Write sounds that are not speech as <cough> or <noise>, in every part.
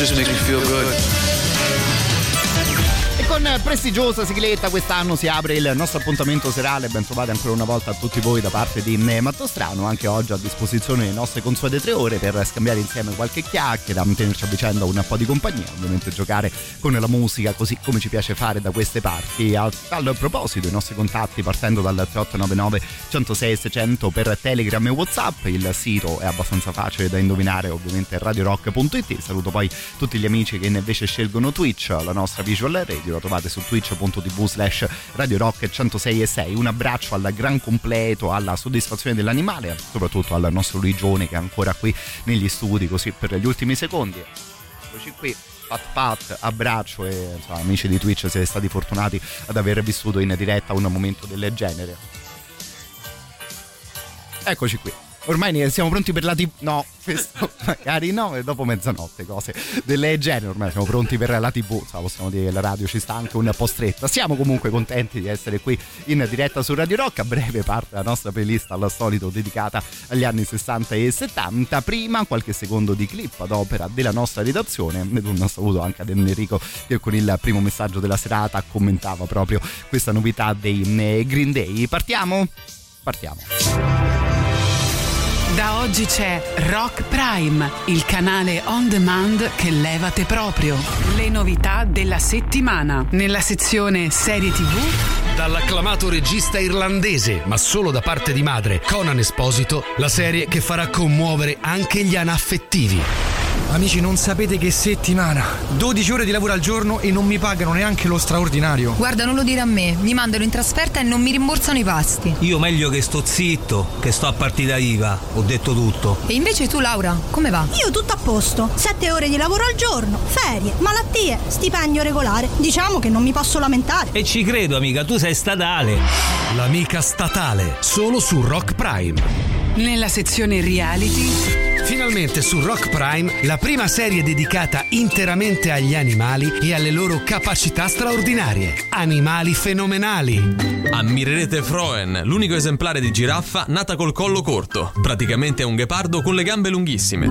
Just makes me feel good. Con prestigiosa sigletta quest'anno si apre il nostro appuntamento serale. Ben trovati ancora una volta a tutti voi da parte di Mattostrano. Anche oggi a disposizione le nostre consuete tre ore per scambiare insieme qualche chiacchiera, tenerci a vicenda un po' di compagnia, ovviamente giocare con la musica così come ci piace fare da queste parti. A tal proposito, i nostri contatti partendo dal 3899 106 600 per Telegram e Whatsapp. Il sito è abbastanza facile da indovinare, ovviamente radiorock.it. Saluto poi tutti gli amici che invece scelgono Twitch, la nostra visual radio trovate su twitch.tv slash Radio Rock 106 e 6 un abbraccio al gran completo alla soddisfazione dell'animale soprattutto al nostro Luigione che è ancora qui negli studi così per gli ultimi secondi. Eccoci qui pat pat abbraccio e insomma, amici di Twitch siete stati fortunati ad aver vissuto in diretta un momento del genere. Eccoci qui <laughs> Ormai siamo pronti per la TV. No, questo magari no, e dopo mezzanotte, cose del genere. Ormai siamo pronti per la TV. Insomma, possiamo dire che la radio ci sta anche un po' stretta. Siamo comunque contenti di essere qui in diretta su Radio Rock. A breve parte la nostra playlist al solito dedicata agli anni 60 e 70. Prima qualche secondo di clip ad opera della nostra redazione. Ed un saluto anche ad Enrico che con il primo messaggio della serata commentava proprio questa novità dei Green Day. Partiamo? Partiamo. Da oggi c'è Rock Prime, il canale on demand che levate proprio. Le novità della settimana. Nella sezione serie TV Dall'acclamato regista irlandese, ma solo da parte di madre, Conan Esposito, la serie che farà commuovere anche gli anaffettivi. Amici, non sapete che settimana. 12 ore di lavoro al giorno e non mi pagano neanche lo straordinario. Guarda, non lo dire a me, mi mandano in trasferta e non mi rimborsano i pasti. Io meglio che sto zitto, che sto a partita IVA, ho detto tutto. E invece tu, Laura, come va? Io tutto a posto. Sette ore di lavoro al giorno, ferie, malattie, stipendio regolare. Diciamo che non mi posso lamentare. E ci credo, amica, tu sei statale. L'amica statale, solo su Rock Prime. Nella sezione reality Finalmente su Rock Prime la prima serie dedicata interamente agli animali e alle loro capacità straordinarie. Animali fenomenali. Ammirerete Froen, l'unico esemplare di giraffa nata col collo corto. Praticamente è un ghepardo con le gambe lunghissime.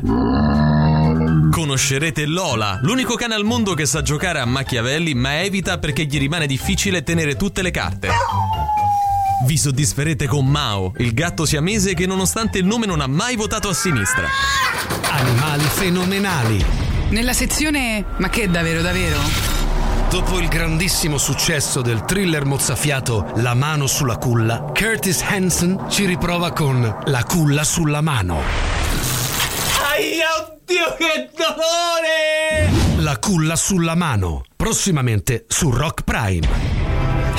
Conoscerete Lola, l'unico cane al mondo che sa giocare a Machiavelli ma evita perché gli rimane difficile tenere tutte le carte. Vi soddisferete con Mao, il gatto siamese che nonostante il nome non ha mai votato a sinistra. Animali fenomenali. Nella sezione Ma che davvero davvero? Dopo il grandissimo successo del thriller mozzafiato La mano sulla culla, Curtis Hanson ci riprova con La culla sulla mano. Aia, oddio, che dolore! La culla sulla mano, prossimamente su Rock Prime.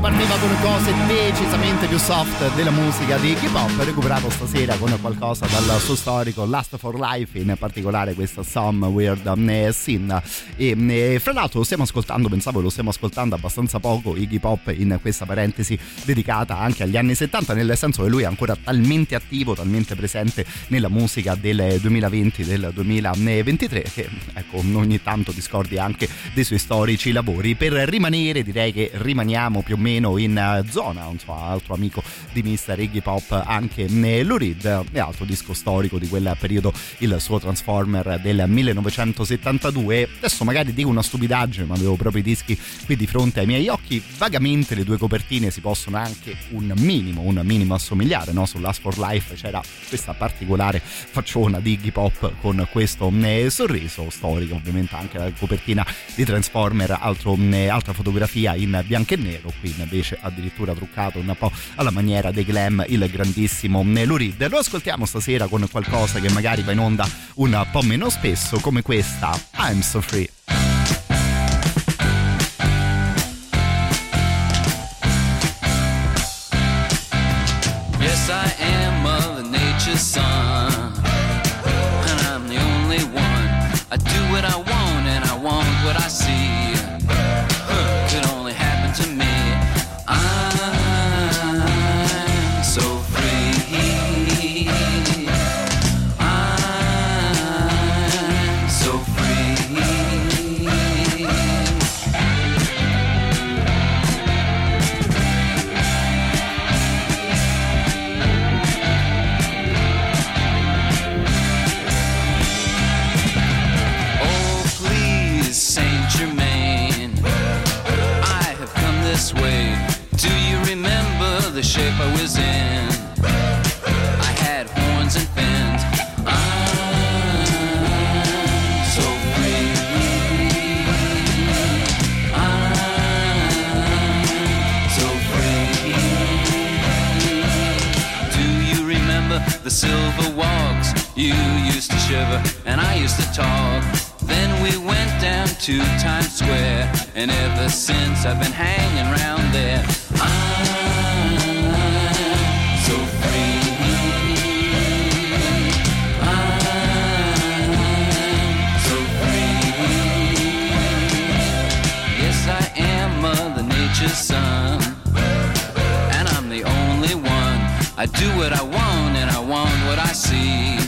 Playlist partiva con cose decisamente più soft della musica di hip hop, recuperato stasera con qualcosa dal suo storico Last for Life, in particolare questa Some Weird Sin. E, fra l'altro lo stiamo ascoltando, pensavo lo stiamo ascoltando abbastanza poco, hip hop in questa parentesi dedicata anche agli anni 70, nel senso che lui è ancora talmente attivo, talmente presente nella musica del 2020, del 2023, che ecco, ogni tanto discordi anche dei suoi storici lavori. Per rimanere, direi che rimaniamo più o meno in eh, zona, non so, altro amico di Mr. Iggy Pop, anche eh, Lurid, e altro disco storico di quel periodo, il suo Transformer del 1972. Adesso magari dico una stupidaggine, ma avevo proprio i dischi qui di fronte ai miei occhi. Vagamente le due copertine si possono anche un minimo, un minimo assomigliare, no? Su Last for Life c'era questa particolare facciona di Iggy Pop con questo eh, sorriso storico, ovviamente anche la copertina di Transformer, altro, altra fotografia in bianco e nero, qui invece addirittura truccato un po' alla maniera dei glam il grandissimo Lurid. Lo ascoltiamo stasera con qualcosa che magari va in onda un po' meno spesso come questa I'm So Free. Son, and I'm the only one. I do I was in? I had horns and fins. I'm so free. I'm so free. Do you remember the silver walks? You used to shiver and I used to talk. Then we went down to Times Square, and ever since I've been hanging around there. I'm do what I want, and I want what I see.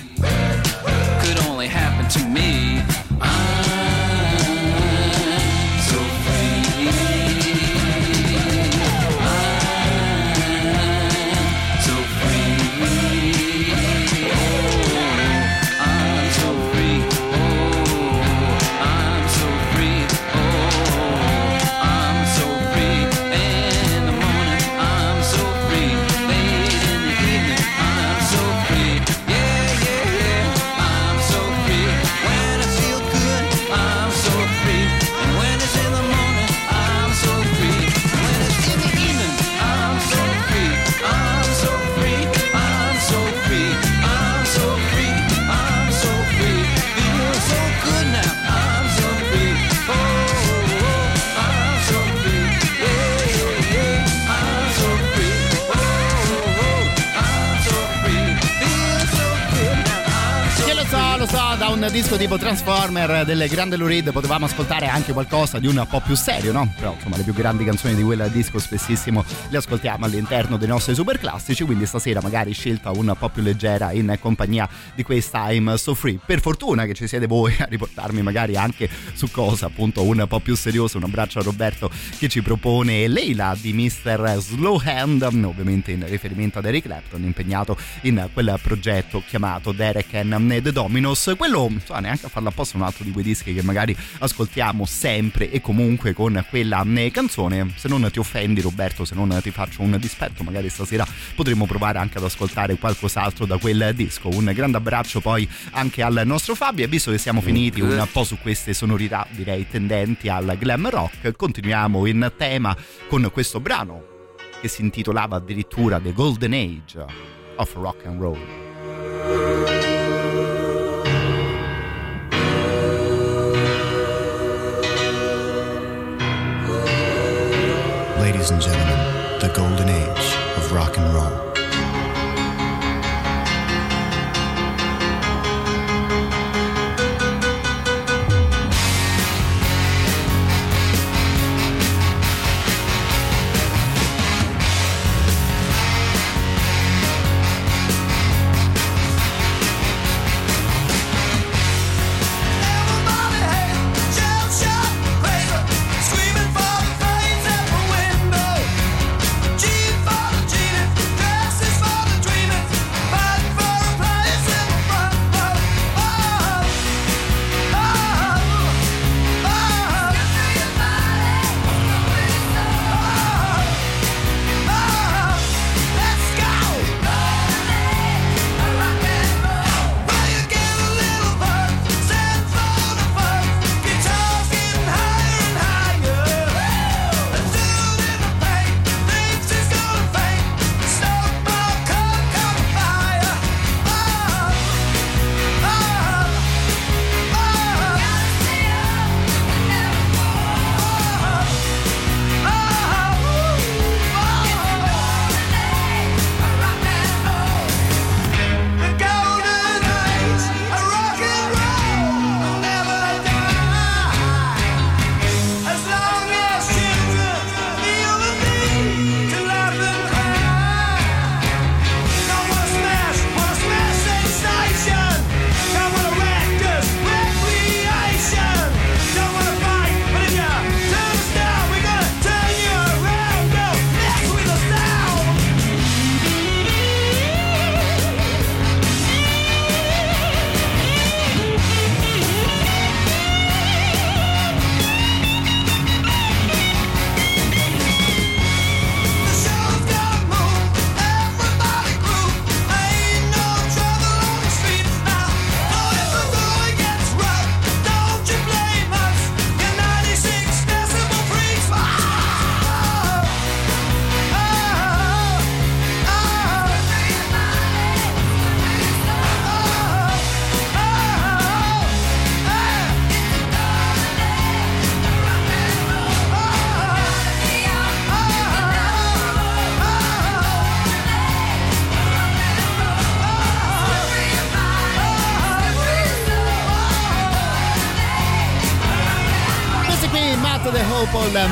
Disco tipo Transformer del grande Lou Reed potevamo ascoltare anche qualcosa di un po' più serio, no? Però insomma le più grandi canzoni di quel disco spessissimo le ascoltiamo all'interno dei nostri super classici, quindi stasera magari scelta un po' più leggera in compagnia di questa I'm So Free. Per fortuna che ci siete voi a riportarmi magari anche su cosa appunto un po' più serioso. Un abbraccio a Roberto che ci propone Leila di Mr. Slow Hand, ovviamente in riferimento ad Eric Clapton, impegnato in quel progetto chiamato Derek and the Dominos. Quello, insomma, neanche a farlo apposta, un altro di quei dischi che magari ascoltiamo sempre e comunque con quella eh, canzone. Se non ti offendi, Roberto, se non ti faccio un dispetto, magari stasera potremo provare anche ad ascoltare qualcos'altro da quel disco. Un grande abbraccio poi anche al nostro Fabio. E visto che siamo finiti un po' su queste sonorità, direi tendenti al glam rock, continuiamo in tema con questo brano che si intitolava addirittura The Golden Age of Rock and Roll. ladies and gentlemen, the golden age of rock and roll.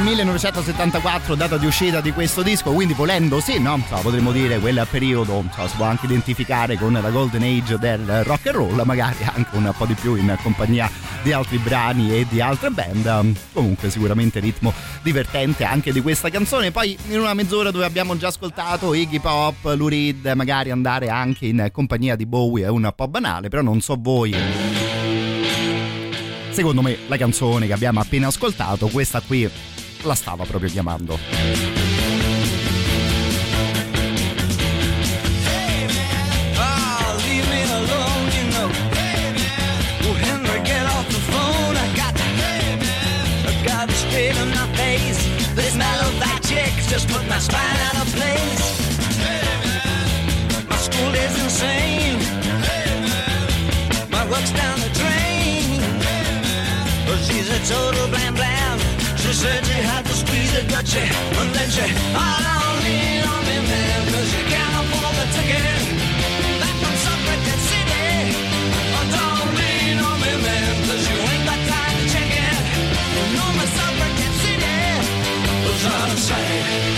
1974, data di uscita di questo disco, quindi volendo sì, no? So, potremmo dire quel periodo, so, si può anche identificare con la golden age del rock and roll, magari anche un po' di più in compagnia di altri brani e di altre band. Comunque sicuramente ritmo divertente anche di questa canzone. Poi in una mezz'ora dove abbiamo già ascoltato Iggy Pop, Lou Reed, magari andare anche in compagnia di Bowie è un po' banale, però non so voi secondo me la canzone che abbiamo appena ascoltato, questa qui la stava proprio chiamando. Oh. Oh, put my spine out of place. My school is insane. My work's down the drain. But she's a total blam blam. Said she had to squeeze it, but she, and then she, I don't lean on me, man, cause you can't afford the ticket. Back from Suffragette City. Oh, don't lean on me, man, cause you ain't got time to check it. No, my Suffragette City was out of sight.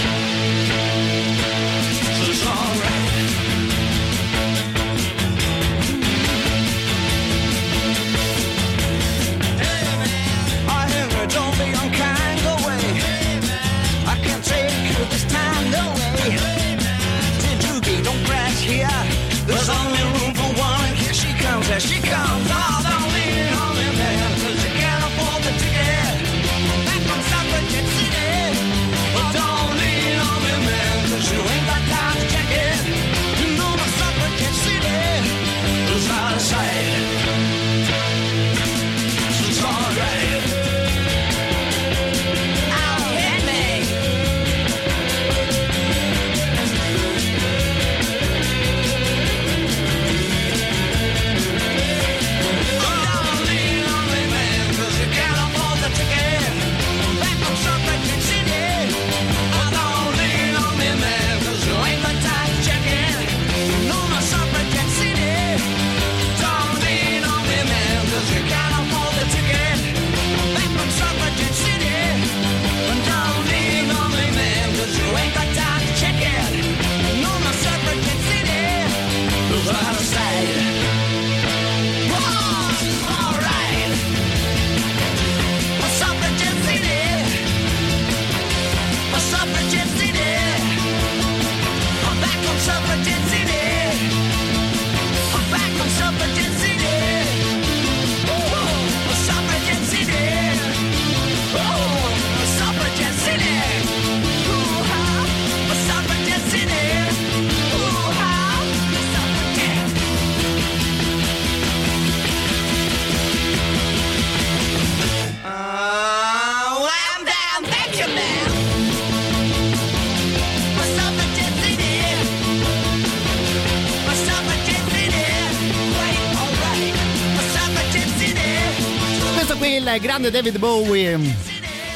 Il grande David Bowie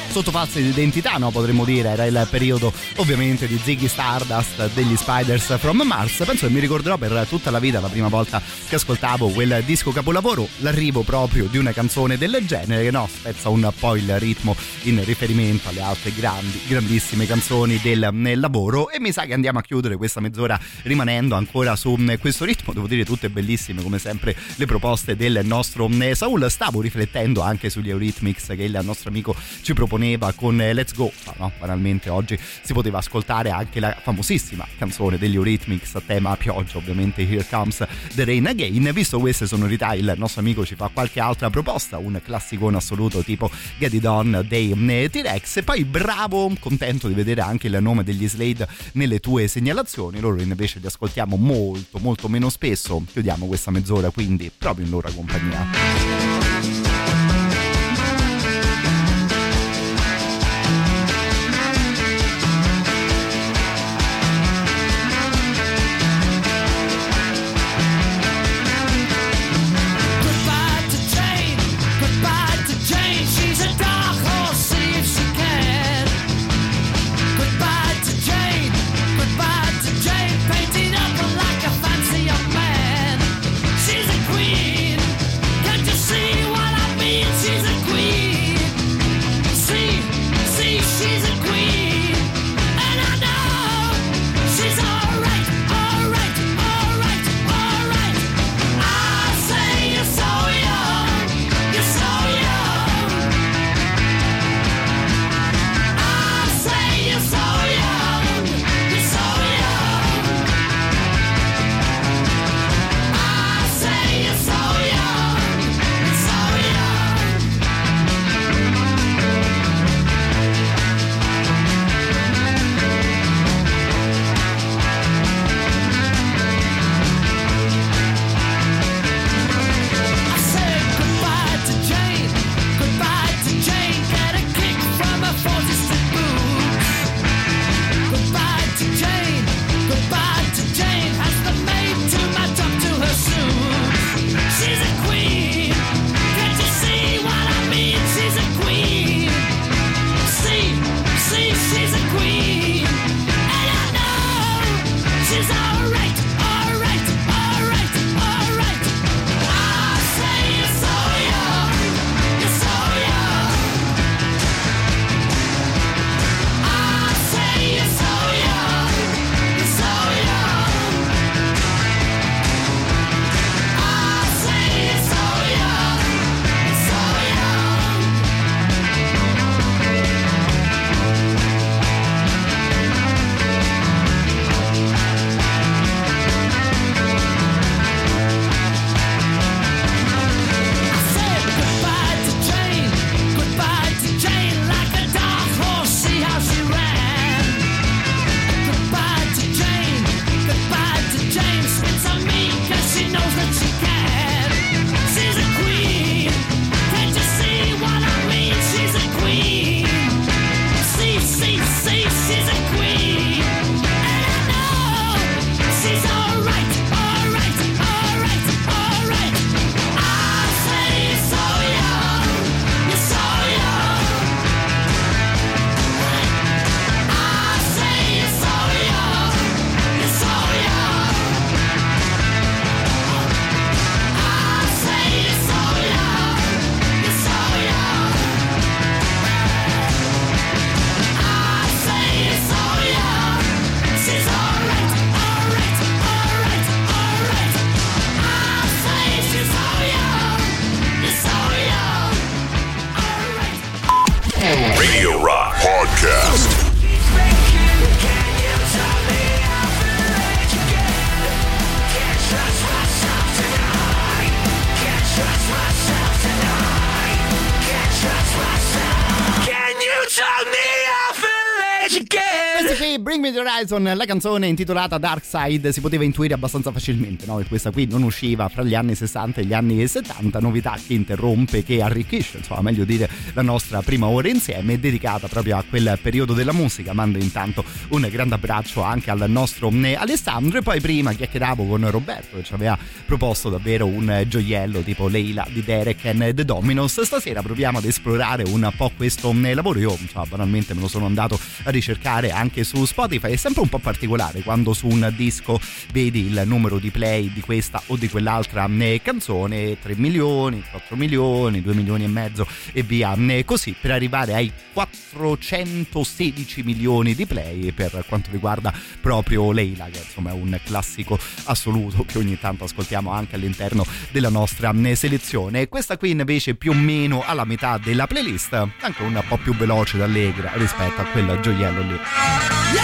sotto falsa identità, no? Potremmo dire, era il periodo ovviamente di Ziggy Stardust degli Spiders from Mars. Penso che mi ricorderò per tutta la vita la prima volta che ascoltavo quel disco capolavoro, l'arrivo proprio di una canzone del genere che no, spezza un po' il ritmo in riferimento alle altre grandi, grandissime canzoni del lavoro e mi sa che andiamo a chiudere questa mezz'ora rimanendo ancora su mm, questo ritmo, devo dire tutte bellissime come sempre le proposte del nostro mm, Saul. Stavo riflettendo anche sugli Eurythmics che il nostro amico ci proponeva con eh, Let's Go, ma no, banalmente oggi si poteva ascoltare anche la famosissima canzone degli Eurythmics a tema pioggia, ovviamente Here Comes the Rain Again. Visto queste sonorità il nostro amico ci fa qualche altra proposta, un classicone assoluto tipo Get It On dei T-Rex e poi bravo, contento di vedere anche il nome degli Slade nelle tue segnalazioni, loro invece li ascoltiamo molto molto meno spesso, chiudiamo questa mezz'ora quindi proprio in loro compagnia. Bring Me the Horizon, la canzone intitolata Dark Side, si poteva intuire abbastanza facilmente, no? Che questa qui non usciva fra gli anni 60 e gli anni 70, novità che interrompe, che arricchisce, insomma, meglio dire, la nostra prima ora insieme, dedicata proprio a quel periodo della musica. Mando intanto un grande abbraccio anche al nostro eh, Alessandro e poi prima chiacchieravo con Roberto che ci aveva proposto davvero un gioiello tipo Leila di Derek and the Dominos. Stasera proviamo ad esplorare un po' questo eh, lavoro. Io, insomma, banalmente me lo sono andato a ricercare anche su Spotify. È sempre un po' particolare quando su un disco vedi il numero di play di questa o di quell'altra eh, canzone, 3 milioni, 4 milioni, 2 milioni e mezzo e via eh, così per arrivare ai 416 milioni di play per quanto riguarda proprio Leila, che insomma è un classico assoluto che ogni tanto ascoltiamo anche all'interno della nostra eh, selezione. Questa qui invece più o meno alla metà della playlist, anche un po' più veloce ed allegra rispetto a quel gioiello lì. Gotta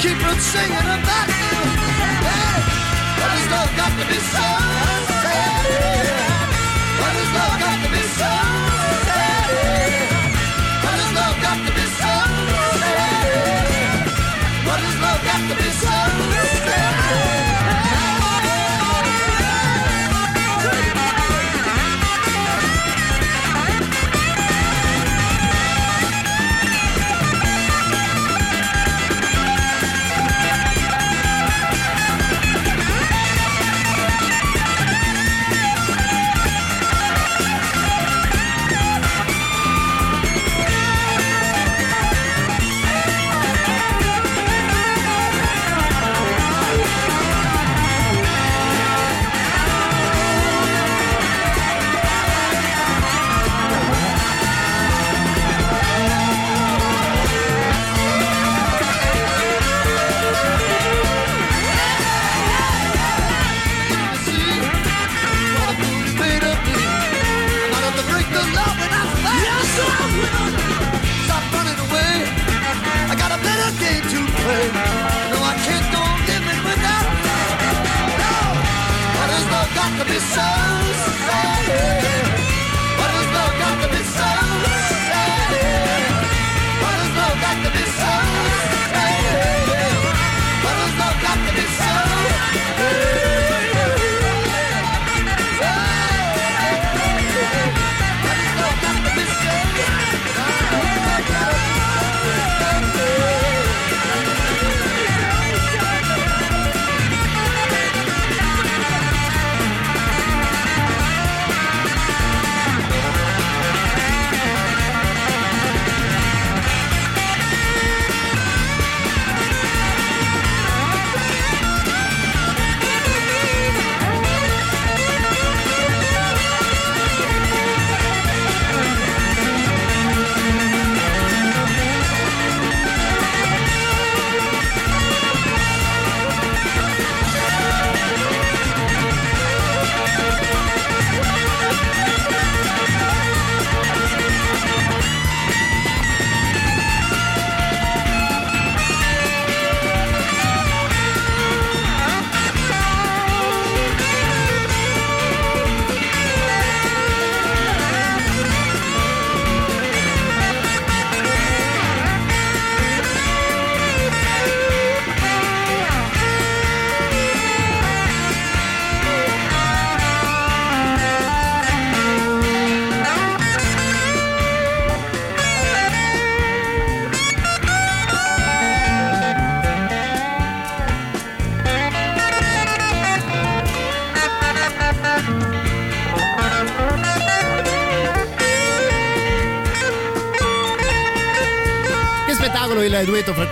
keep from singing about you. Hey, what has love got to be so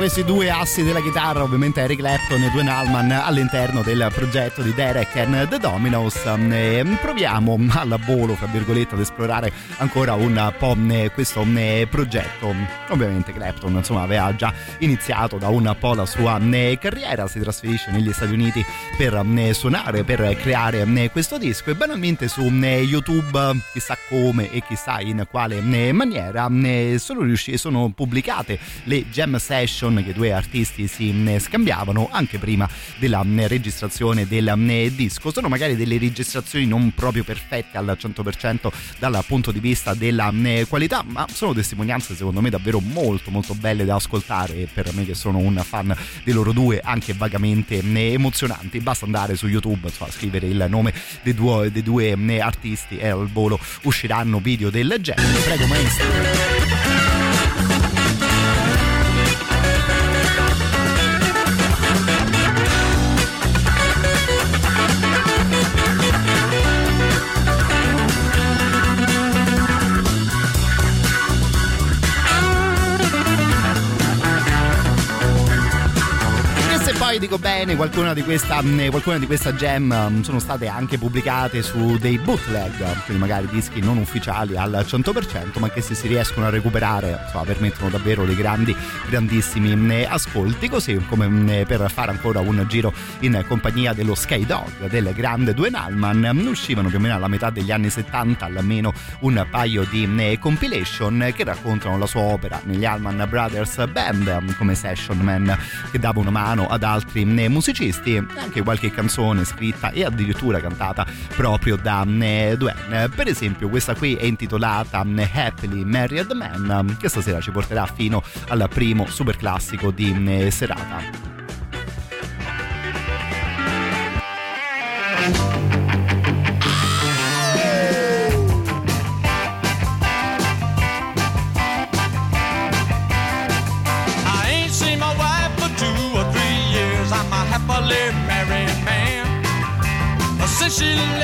questi due assi della chitarra, ovviamente Eric Clapton e Dwayne Allman all'interno del progetto di Derek and the Dominos. E proviamo al volo, fra virgolette, ad esplorare ancora un po' questo progetto. Ovviamente Clapton insomma aveva già iniziato da un po' la sua carriera, si trasferisce negli Stati Uniti per suonare, per creare questo disco e banalmente su YouTube, chissà come e chissà in quale maniera, sono riusciti, sono pubblicate le jam session che i due artisti si scambiavano anche prima della registrazione del disco. Sono magari delle registrazioni non proprio perfette al 100% dal punto di vista della qualità, ma sono testimonianze secondo me davvero molto molto belle da ascoltare e per me che sono un fan di loro due anche vagamente emozionanti. Basta andare su YouTube, insomma, scrivere il nome dei due, dei due artisti e al volo usciranno video del genere. Prego maestro. Dico bene, qualcuna di questa, qualcuna di questa jam sono state anche pubblicate su dei bootleg, quindi magari dischi non ufficiali al 100%, ma che se si riescono a recuperare insomma, permettono davvero dei grandi, grandissimi ascolti, così come per fare ancora un giro in compagnia dello Sky Dog, del grande Dwayne Allman, uscivano più o meno alla metà degli anni 70 almeno un paio di compilation che raccontano la sua opera negli Allman Brothers Band come session man che dava una mano ad altri musicisti e anche qualche canzone scritta e addirittura cantata proprio da Dwayne. Per esempio questa qui è intitolata Happily Married Man che stasera ci porterà fino al primo super classico di serata. She left,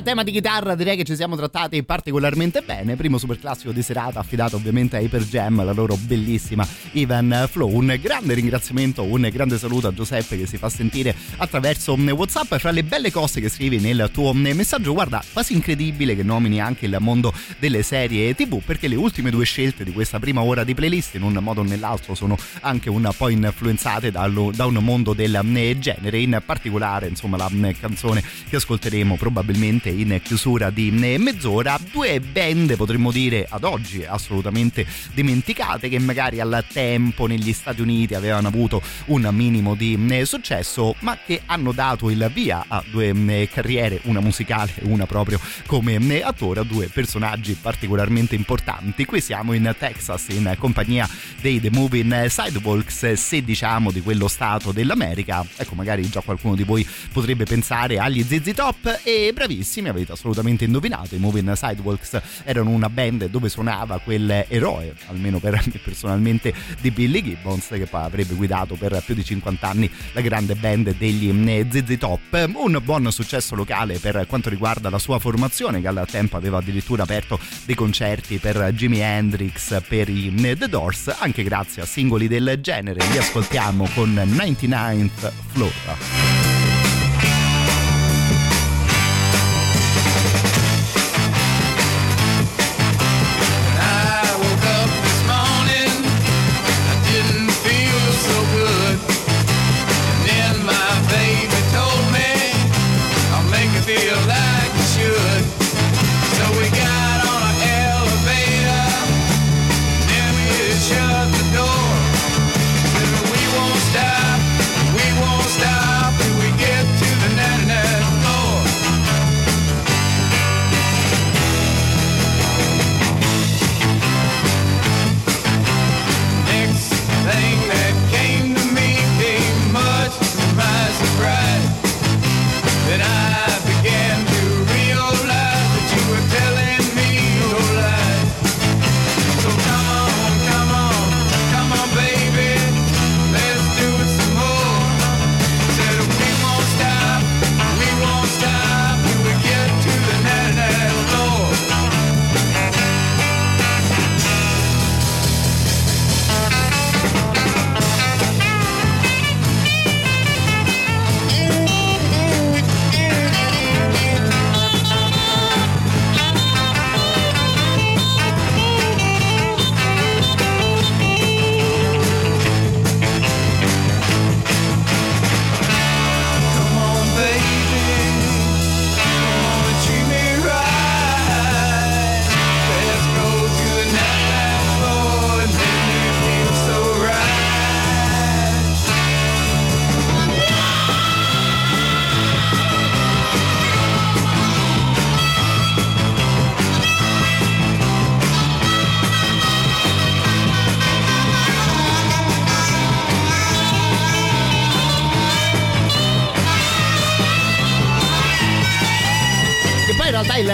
a tema di chitarra direi che ci siamo trattati particolarmente bene. Primo super classico di serata affidato ovviamente a Hyper Jam, la loro bellissima Even Flow. Un grande ringraziamento, un grande saluto a Giuseppe che si fa sentire attraverso WhatsApp. Fra le belle cose che scrivi nel tuo messaggio, guarda, quasi incredibile che nomini anche il mondo delle serie TV, perché le ultime due scelte di questa prima ora di playlist, in un modo o nell'altro, sono anche un po' influenzate da un mondo del genere. In particolare, insomma, la canzone che ascolteremo probabilmente in chiusura di mezz'ora. Due band, potremmo dire, ad oggi assolutamente dimenticate, che magari al tempo negli Stati Uniti avevano avuto un minimo di successo, ma che hanno dato il via a due carriere, una musicale e una proprio come attore, a due personaggi particolarmente importanti. Qui siamo in Texas in compagnia dei The Moving Sidewalks, se diciamo di quello stato dell'America. Ecco, magari già qualcuno di voi potrebbe pensare agli ZZ Top e bravissimi, avete assolutamente indovinato, i Moving Sidewalks erano una band dove suonava quel eroe, almeno per me personalmente, di Billy Gibbons che poi avrebbe guidato per più di 50 anni la grande band degli ZZ Top. Un buon successo locale per quanto riguarda la sua formazione che al tempo aveva addirittura aperto dei concerti per Jimi Hendrix, per i The Doors, anche grazie a singoli del genere. Li ascoltiamo con 99th Floor.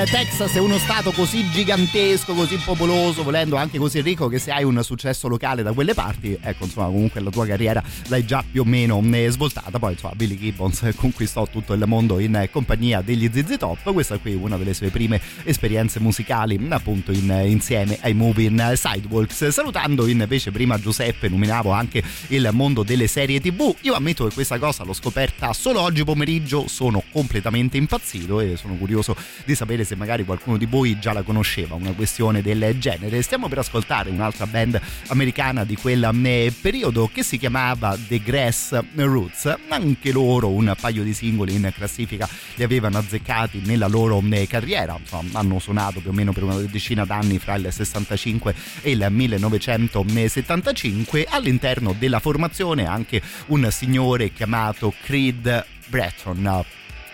Texas è uno stato così gigantesco, così popoloso, volendo anche così ricco che se hai un successo locale da quelle parti, ecco insomma comunque la tua carriera l'hai già più o meno eh, svoltata. Poi insomma Billy Gibbons <laughs> conquistò tutto il mondo in compagnia degli ZZ Top, questa qui è una delle sue prime esperienze musicali appunto in- insieme ai Moving Sidewalks. Salutando invece prima Giuseppe, nominavo anche il mondo delle serie tv, io ammetto che questa cosa l'ho scoperta solo oggi pomeriggio, sono completamente impazzito e sono curioso di sapere se magari qualcuno di voi già la conosceva, una questione del genere. Stiamo per ascoltare un'altra band americana di quel periodo che si chiamava The Grass Roots. Anche loro un paio di singoli in classifica li avevano azzeccati nella loro eh, carriera, Insomma, hanno suonato più o meno per una decina d'anni fra il 65 e il 1975. All'interno della formazione anche un signore chiamato Creed Breton.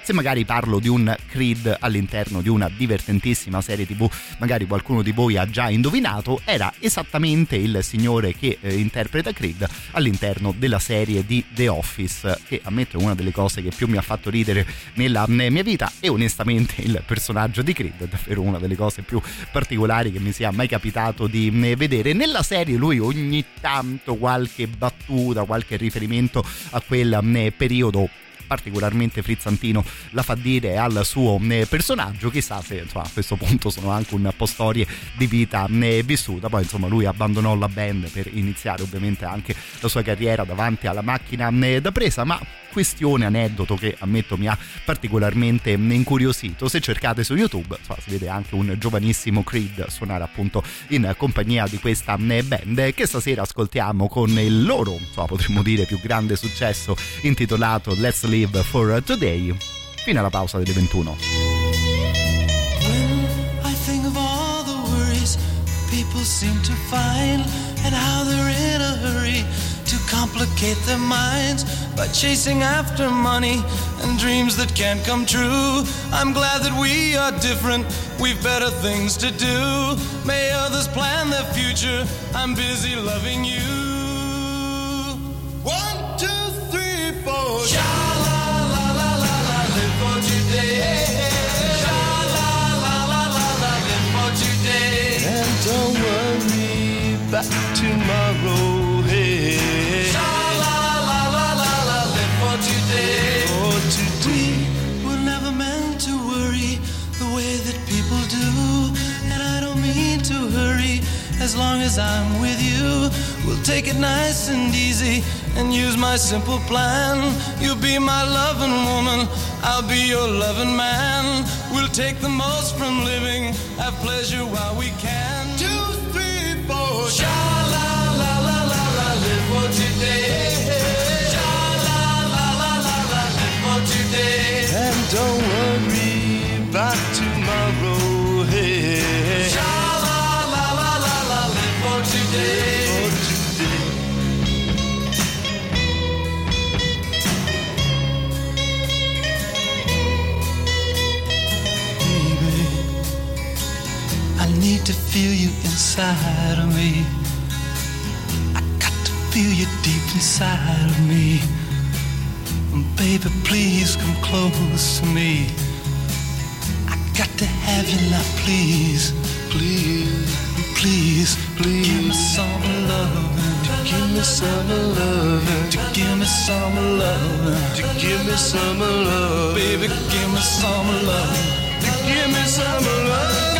Se magari parlo di un Creed all'interno di una divertentissima serie tv, magari qualcuno di voi ha già indovinato, era esattamente il signore che eh, interpreta Creed all'interno della serie di The Office, che ammetto è una delle cose che più mi ha fatto ridere nella mia vita e onestamente il personaggio di Creed è davvero una delle cose più particolari che mi sia mai capitato di eh, vedere. Nella serie lui ogni tanto qualche battuta, qualche riferimento a quel eh, periodo particolarmente frizzantino la fa dire al suo eh, personaggio. Chissà se insomma, a questo punto sono anche un po' storie di vita eh, vissuta. Poi insomma lui abbandonò la band per iniziare ovviamente anche la sua carriera davanti alla macchina eh, da presa ma questione aneddoto che ammetto mi ha particolarmente incuriosito. Se cercate su youtube insomma, si vede anche un giovanissimo Creed suonare appunto in compagnia di questa eh, band che stasera ascoltiamo con il loro insomma, potremmo dire più grande successo intitolato Let's Live for Today fino alla pausa delle 21 I think of all the worries people seem to find and how they're in a hurry to complicate their minds by chasing after money and dreams that can't come true. I'm glad that we are different, we've better things to do. May others plan their future, I'm busy loving you. Two, three. Sha la la la la live for today. Sha la la la la live for today. And don't tomorrow. Hey. Sha la la la la la, live for today. For today, we're never meant to worry the way that people do, As long as I'm with you, we'll take it nice and easy and use my simple plan. You'll be my loving woman, I'll be your loving man. We'll take the most from living, have pleasure while we can. Two, three, four. Sha la la la la la, live for today. Sha la la la la la, live for today. And don't worry about tomorrow. Need to feel you inside of me. I got to feel you deep inside of me. And Baby, please come close to me. I got to have you now, please. Please, please, please. Give me some love. To give me some love. To give me some love. To give me some love. Baby, give me some love. To give me some love.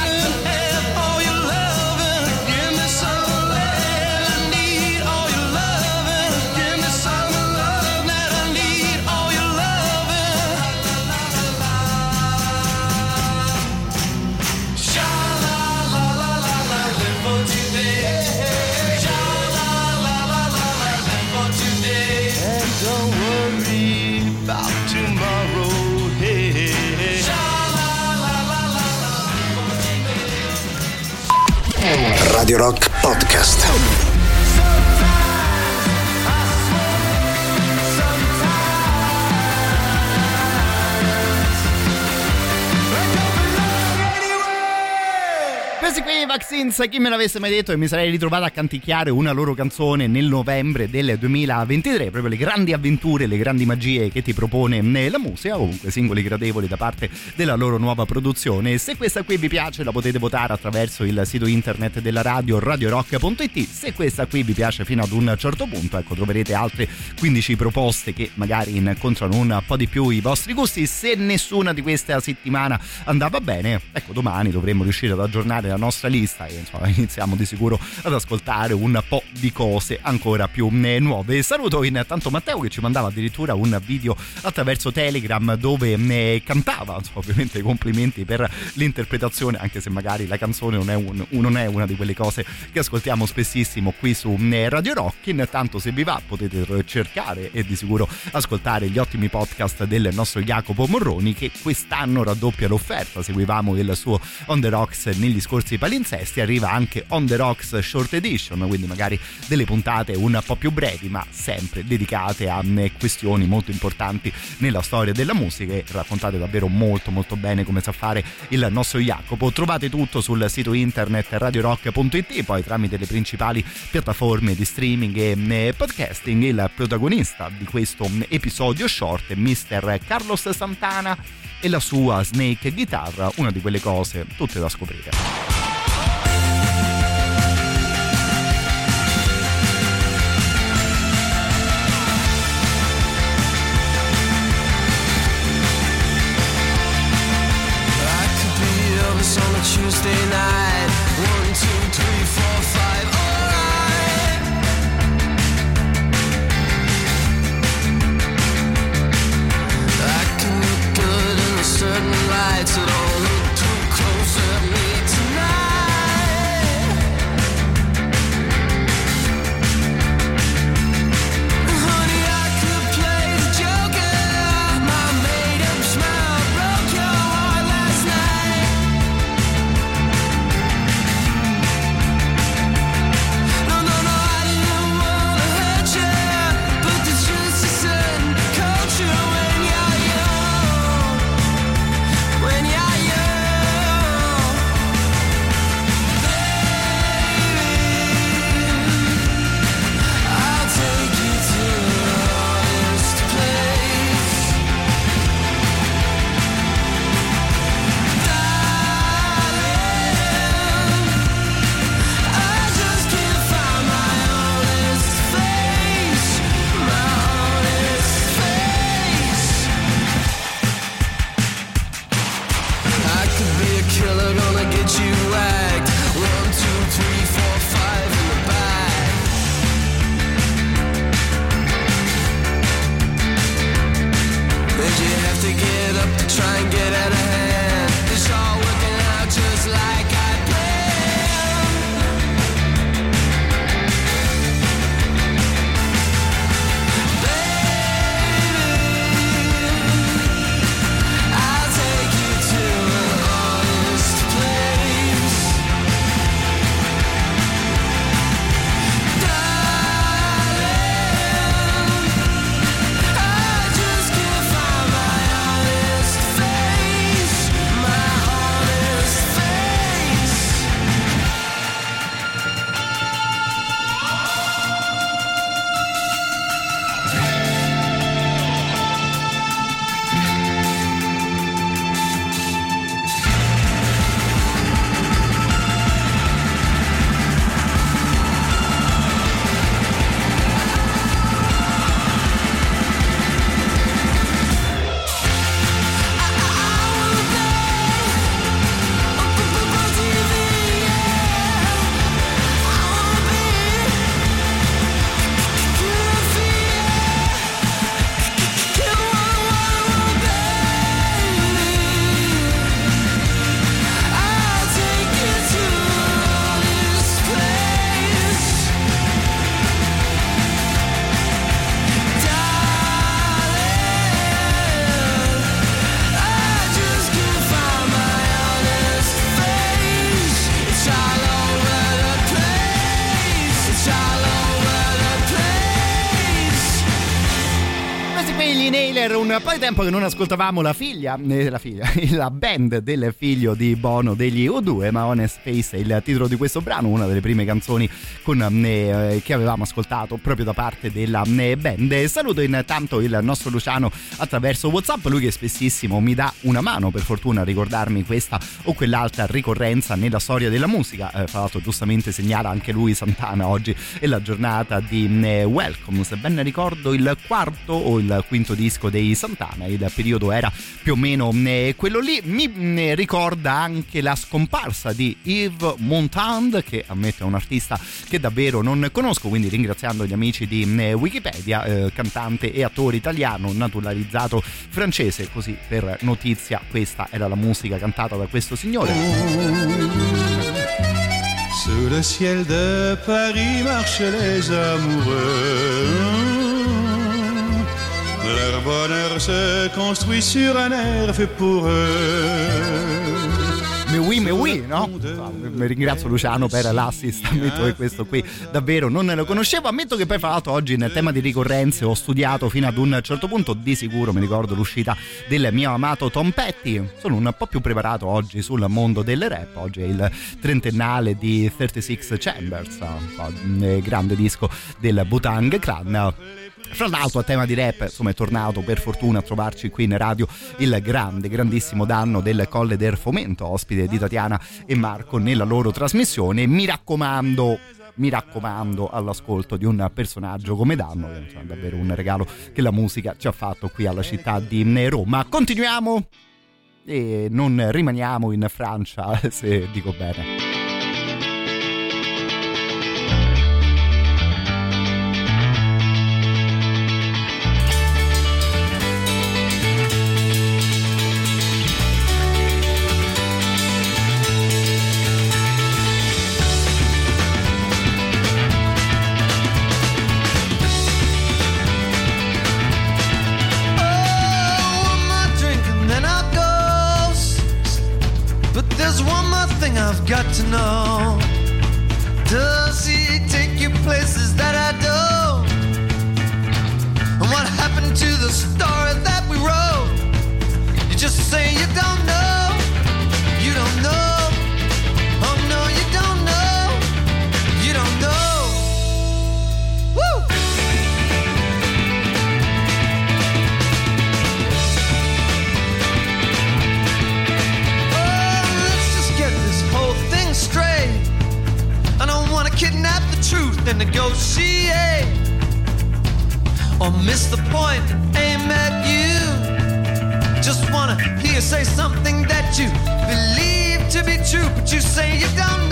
Radio Rock Podcast. Questi qui i Vaccines, chi me l'avesse mai detto? Che mi sarei ritrovato a canticchiare una loro canzone nel novembre del 2023, proprio le grandi avventure, le grandi magie che ti propone eh, la musica, comunque singoli gradevoli da parte della loro nuova produzione. Se questa qui vi piace la potete votare attraverso il sito internet della radio radiorock.it, se questa qui vi piace fino ad un certo punto, ecco troverete altre 15 proposte che magari incontrano un po' di più i vostri gusti, se nessuna di queste a settimana andava bene, ecco domani dovremmo riuscire ad aggiornare la nostra lista e insomma <laughs> iniziamo di sicuro ad ascoltare un po' di cose ancora più eh, nuove. Saluto intanto Matteo che ci mandava addirittura un video attraverso Telegram dove eh, cantava, insomma, ovviamente complimenti per l'interpretazione anche se magari la canzone non è, un- non è una di quelle cose che ascoltiamo spessissimo qui su eh, Radio Rock. Intanto se vi va potete cercare e di sicuro ascoltare gli ottimi podcast del nostro Jacopo Morroni che quest'anno raddoppia l'offerta. Seguivamo il suo On The Rocks negli scorsi palinsesti, arriva anche On The Rocks Short Edition, quindi magari delle puntate un po' più brevi ma sempre dedicate a eh, questioni molto importanti nella storia della musica e raccontate davvero molto molto bene come sa fare il nostro Jacopo. Trovate tutto sul sito internet radiorock.it poi tramite le principali piattaforme di streaming e eh, podcasting il protagonista di questo episodio short Mr. Carlos Santana e la sua snake chitarra, una di quelle cose tutte da scoprire. Tuesday night. One, two, three, four, five. Certain light, so don't tempo che non ascoltavamo la figlia, eh, la figlia, <laughs> la band del figlio di Bono degli O2, ma Honest Space è il titolo di questo brano, una delle prime canzoni con, eh, che avevamo ascoltato proprio da parte della eh, band. Saluto intanto il nostro Luciano attraverso Whatsapp, lui che spessissimo mi dà una mano per fortuna a ricordarmi questa o quell'altra ricorrenza nella storia della musica. Eh, fra l'altro giustamente segnala anche lui Santana oggi è la giornata di eh, Welcome, se ben ricordo il quarto o il quinto disco dei Santana, il periodo era più o meno eh, quello lì. Mi eh, ricorda anche la scomparsa di Yves Montand, che ammetto è un artista che davvero non conosco, quindi ringraziando gli amici di eh, Wikipedia, cantante e attore italiano naturalizzato francese, così per notizia questa era la musica cantata da questo signore. Sous le ciel de Paris marchent les amoureux. Leur bonheur se construit sur un air fait pour eux. Me oui, me oui, no? Ringrazio Luciano per l'assist, ammetto che questo qui davvero non lo conoscevo, ammetto che poi fra l'altro oggi nel tema di ricorrenze ho studiato fino ad un certo punto, di sicuro mi ricordo l'uscita del mio amato Tom Petty, sono un po' più preparato oggi sul mondo del rap, oggi è il trentennale di 36 Chambers, grande disco del Butang Clan. Fra l'altro a tema di rap, insomma è tornato per fortuna a trovarci qui in radio il grande, grandissimo danno del Colle del Fomento, ospite di Tatiana e Marco nella loro trasmissione. Mi raccomando, mi raccomando all'ascolto di un personaggio come Danno, che è davvero un regalo che la musica ci ha fatto qui alla città di Roma. Continuiamo e non rimaniamo in Francia <laughs> se dico bene. Does he take you places that I don't? And what happened to the story and negotiate. Or miss the point, aim at you. Just wanna hear you say something that you believe to be true, but you say you don't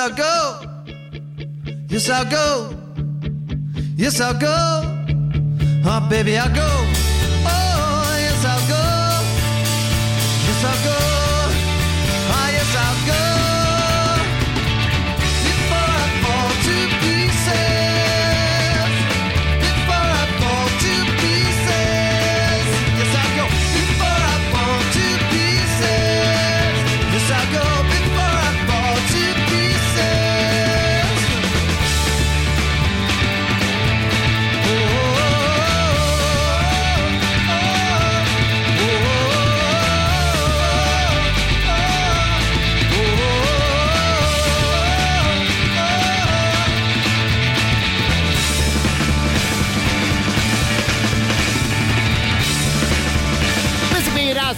I'll go. Yes, I'll go. Yes, I'll go. Oh, baby, I'll go.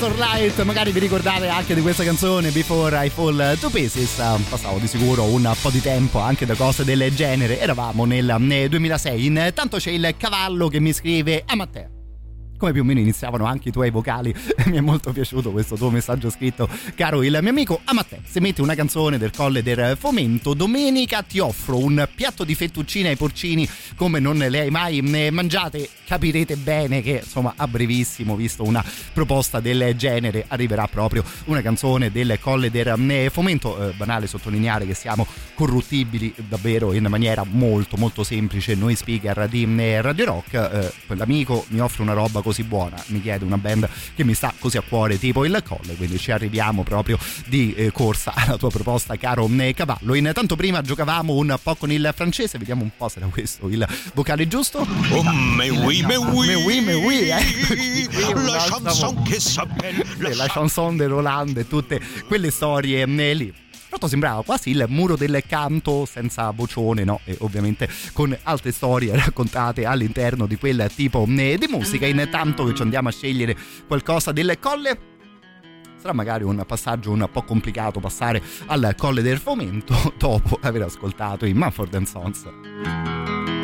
Razor Light, magari vi ricordate anche di questa canzone Before I Fall to Pieces, Eh, passavo di sicuro un po' di tempo anche da cose del genere, eravamo nel eh, 2006, intanto c'è il cavallo che mi scrive a Matteo come più o meno iniziavano anche i tuoi vocali. <laughs> Mi è molto piaciuto questo tuo messaggio scritto, caro il mio amico. A Matteo, se metti una canzone del Colle del Fomento, domenica ti offro un piatto di fettuccine ai porcini come non le hai mai eh, mangiate. Capirete bene che, insomma, a brevissimo, visto una proposta del genere, arriverà proprio una canzone del Colle del eh, Fomento. Eh, banale sottolineare che siamo corruttibili davvero in maniera molto molto semplice noi speaker di eh, Radio Rock. Eh, quell'amico mi offre una roba così buona, mi chiede una band che mi sta così a cuore tipo il Colle, quindi ci arriviamo proprio di eh, corsa <laughs> alla tua proposta caro eh, cavallo. Intanto prima giocavamo un po' con il francese, vediamo un po' se era questo il vocale giusto. Oh, mais oui, mais oui. Mais oui, mais oui, eh. La chanson che s'appelle la chanson de Roland e tutte quelle storie eh, lì. Però sembrava quasi il muro del canto senza vocione, no? E ovviamente con altre storie <laughs> raccontate all'interno di quel tipo eh, di musica. Intanto che ci andiamo a scegliere qualcosa del colle. Sarà magari un passaggio un po' complicato passare al colle del fomento <laughs> dopo aver ascoltato i Mumford Sons.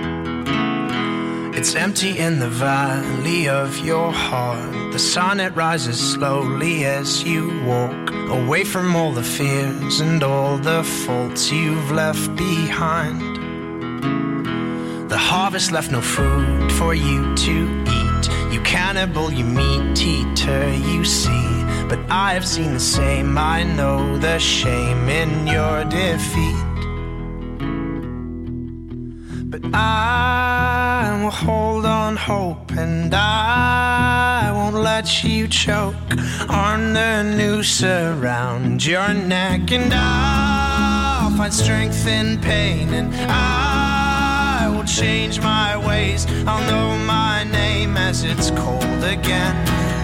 It's empty in the valley of your heart. The sun it rises slowly as you walk away from all the fears and all the faults you've left behind. The harvest left no food for you to eat. You cannibal, you meat eater, you see. But I have seen the same. I know the shame in your defeat. But I will hold on hope and I won't let you choke on the noose around your neck. And I'll find strength in pain and I will change my ways. I'll know my name as it's cold again.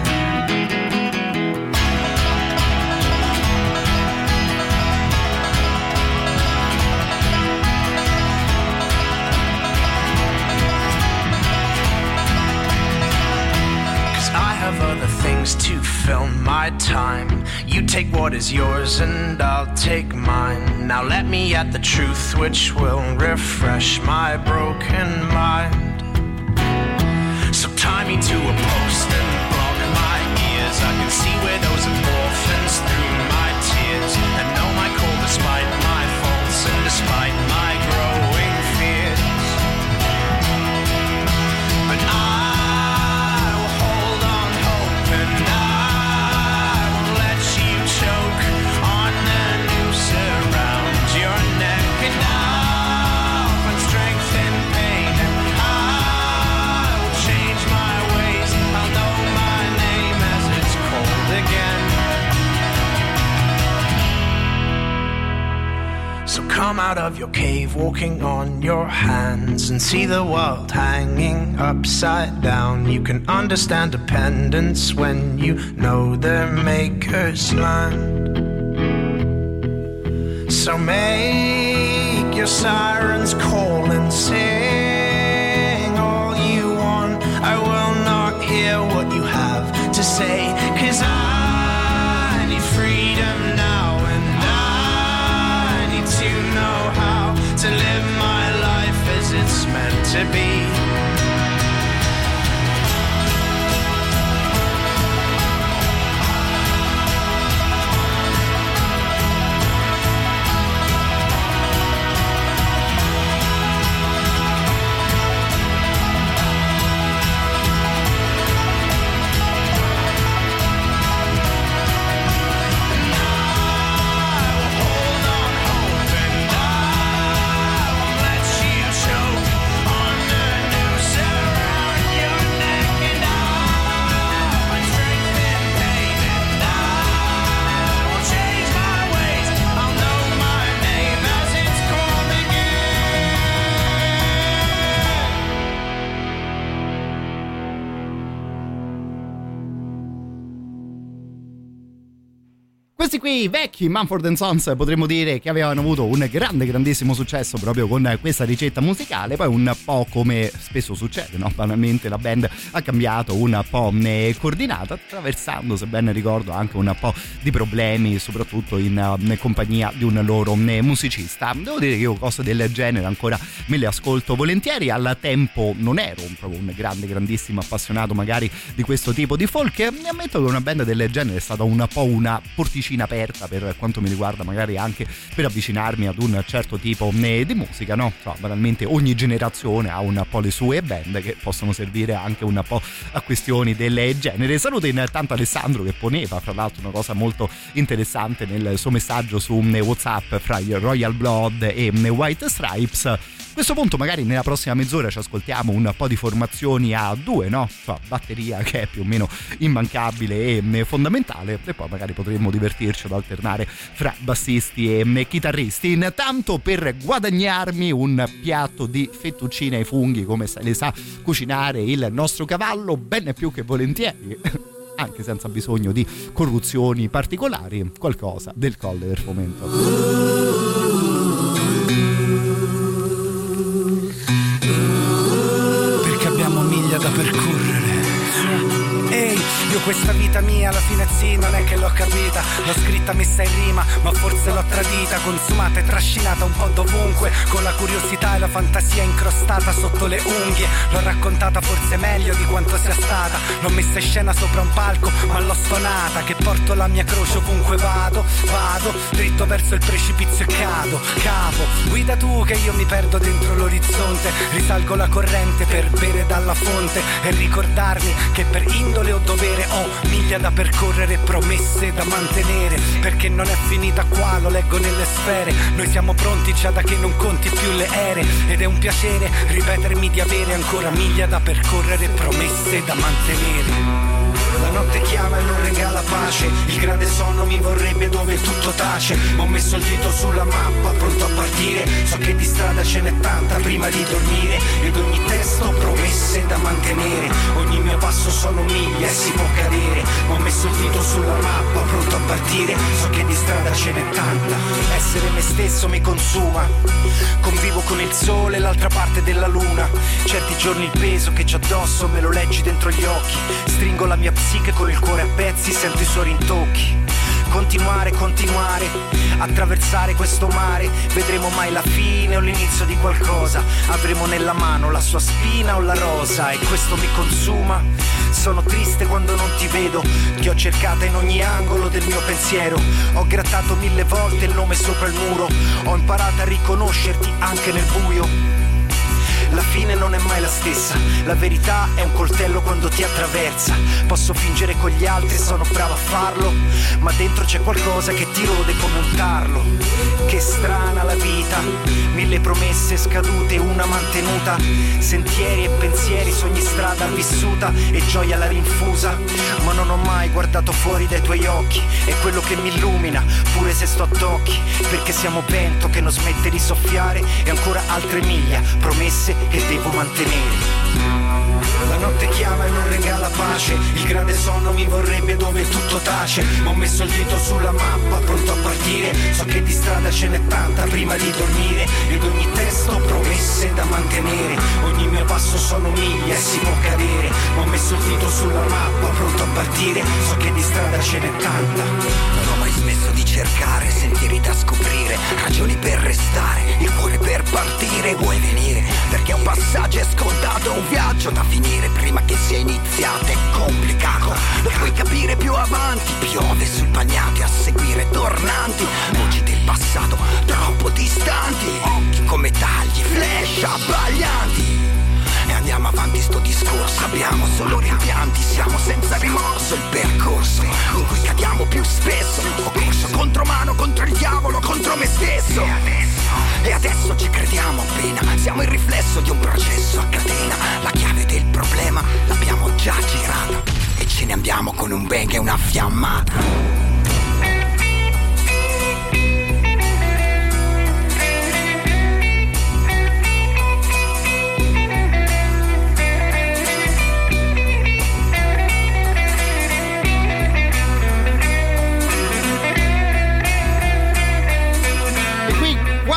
Have other things to fill my time. You take what is yours and I'll take mine. Now let me at the truth which will refresh my broken mind. So tie me to a post and block my ears. I can see where those orphans come out of your cave walking on your hands and see the world hanging upside down. You can understand dependence when you know their maker's land. So make your sirens call and sing all you want. I will not hear what you have to say, cause I Mississippi. Questi qui vecchi Manford Sons potremmo dire che avevano avuto un grande grandissimo successo proprio con questa ricetta musicale. Poi un po' come spesso succede no? banalmente la band ha cambiato un po' coordinata attraversando se ben ricordo anche un po' di problemi soprattutto in eh, compagnia di un loro eh, musicista. Devo dire che io cose del genere ancora me le ascolto volentieri. Al tempo non ero proprio un grande grandissimo appassionato magari di questo tipo di folk. E ammetto che una band del genere è stata un po' una porticina aperta per quanto mi riguarda magari anche per avvicinarmi ad un certo tipo eh, di musica no? Cioè, banalmente ogni generazione ha un po' le sue band che possono servire anche un po' a questioni del genere saluto intanto Alessandro che poneva fra l'altro una cosa molto interessante nel suo messaggio su eh, Whatsapp fra i Royal Blood e eh, White Stripes a questo punto magari nella prossima mezz'ora ci ascoltiamo un po' di formazioni a due, no? Cioè, batteria che è più o meno immancabile e fondamentale e poi magari potremmo divertirci ad alternare fra bassisti e chitarristi. Intanto per guadagnarmi un piatto di fettuccine ai funghi come le sa cucinare il nostro cavallo, ben più che volentieri <laughs> anche senza bisogno di corruzioni particolari, qualcosa del colle del fomento. Io questa vita mia alla fine sì, non è che l'ho capita. L'ho scritta messa in rima, ma forse l'ho tradita. Consumata e trascinata un po' dovunque Con la curiosità e la fantasia incrostata sotto le unghie. L'ho raccontata forse meglio di quanto sia stata. L'ho messa in scena sopra un palco, ma l'ho stonata Che porto la mia croce ovunque vado, vado. Dritto verso il precipizio e cado, capo Guido da tu che io mi perdo dentro l'orizzonte. Risalgo la corrente per bere dalla fonte E ricordarmi che per indole o dovere Ho miglia da percorrere, promesse da mantenere Perché non è finita qua, lo leggo nelle sfere. Noi siamo pronti già da che non conti più le ere. Ed è un piacere ripetermi di avere ancora miglia da percorrere, promesse da mantenere notte chiama e non regala pace. Il grande sonno mi vorrebbe dove tutto tace. Ho messo il dito sulla mappa, pronto a partire. So che di strada ce n'è tanta prima di dormire. Ed ogni testo promesse da mantenere. Ogni mio passo sono miglia e si può cadere. Ho messo il dito sulla mappa, pronto a partire. So che di strada ce n'è tanta. Essere me stesso mi consuma. Convivo con il sole e l'altra parte della luna. Certi giorni il peso che c'ho addosso me lo leggi dentro gli occhi. Stringo la mia psiche con il cuore a pezzi, sento i suoi rintocchi. Continuare, continuare, attraversare questo mare, vedremo mai la fine o l'inizio di qualcosa. Avremo nella mano la sua spina o la rosa e questo mi consuma. Sono triste quando non ti vedo, ti ho cercata in ogni angolo del mio pensiero. Ho grattato mille volte il nome sopra il muro, ho imparato a riconoscerti anche nel buio. La fine non è mai la stessa, la verità è un coltello quando ti attraversa. Posso fingere con gli altri, sono bravo a farlo, ma dentro c'è qualcosa che ti rode come un tarlo. Che strana la vita, mille promesse scadute, una mantenuta. Sentieri e pensieri, sogni strada vissuta e gioia la rinfusa. Ma non ho mai guardato fuori dai tuoi occhi, è quello che mi illumina, pure se sto a tocchi. Perché siamo vento che non smette di soffiare e ancora altre miglia, promesse che devo mantenere. La notte chiama e non regala pace. Il grande sonno mi vorrebbe dove tutto tace. Ma ho messo il dito sulla mappa, pronto a partire. So che di strada ce n'è tanta prima di dormire. Ed ogni testo promesse da mantenere. Ogni mio passo sono miglia e si può cadere. Ma ho messo il dito sulla mappa, pronto a partire. So che di strada ce n'è tanta cercare sentieri da scoprire Ragioni per restare, il cuore per partire Vuoi venire? Perché un passaggio è scontato Un viaggio da finire prima che sia iniziato È complicato, lo puoi capire più avanti Piove sul bagnati a seguire tornanti Voci del passato troppo distanti Occhi come tagli, flash abbaglianti andiamo avanti sto discorso. Abbiamo solo rimpianti Siamo senza rimorso. Il percorso in cui cadiamo più spesso. Ho corso contro mano, contro il diavolo, contro me stesso. E adesso, e adesso ci crediamo appena. Siamo il riflesso di un processo a catena. La chiave del problema l'abbiamo già girata. E ce ne andiamo con un bang e una fiammata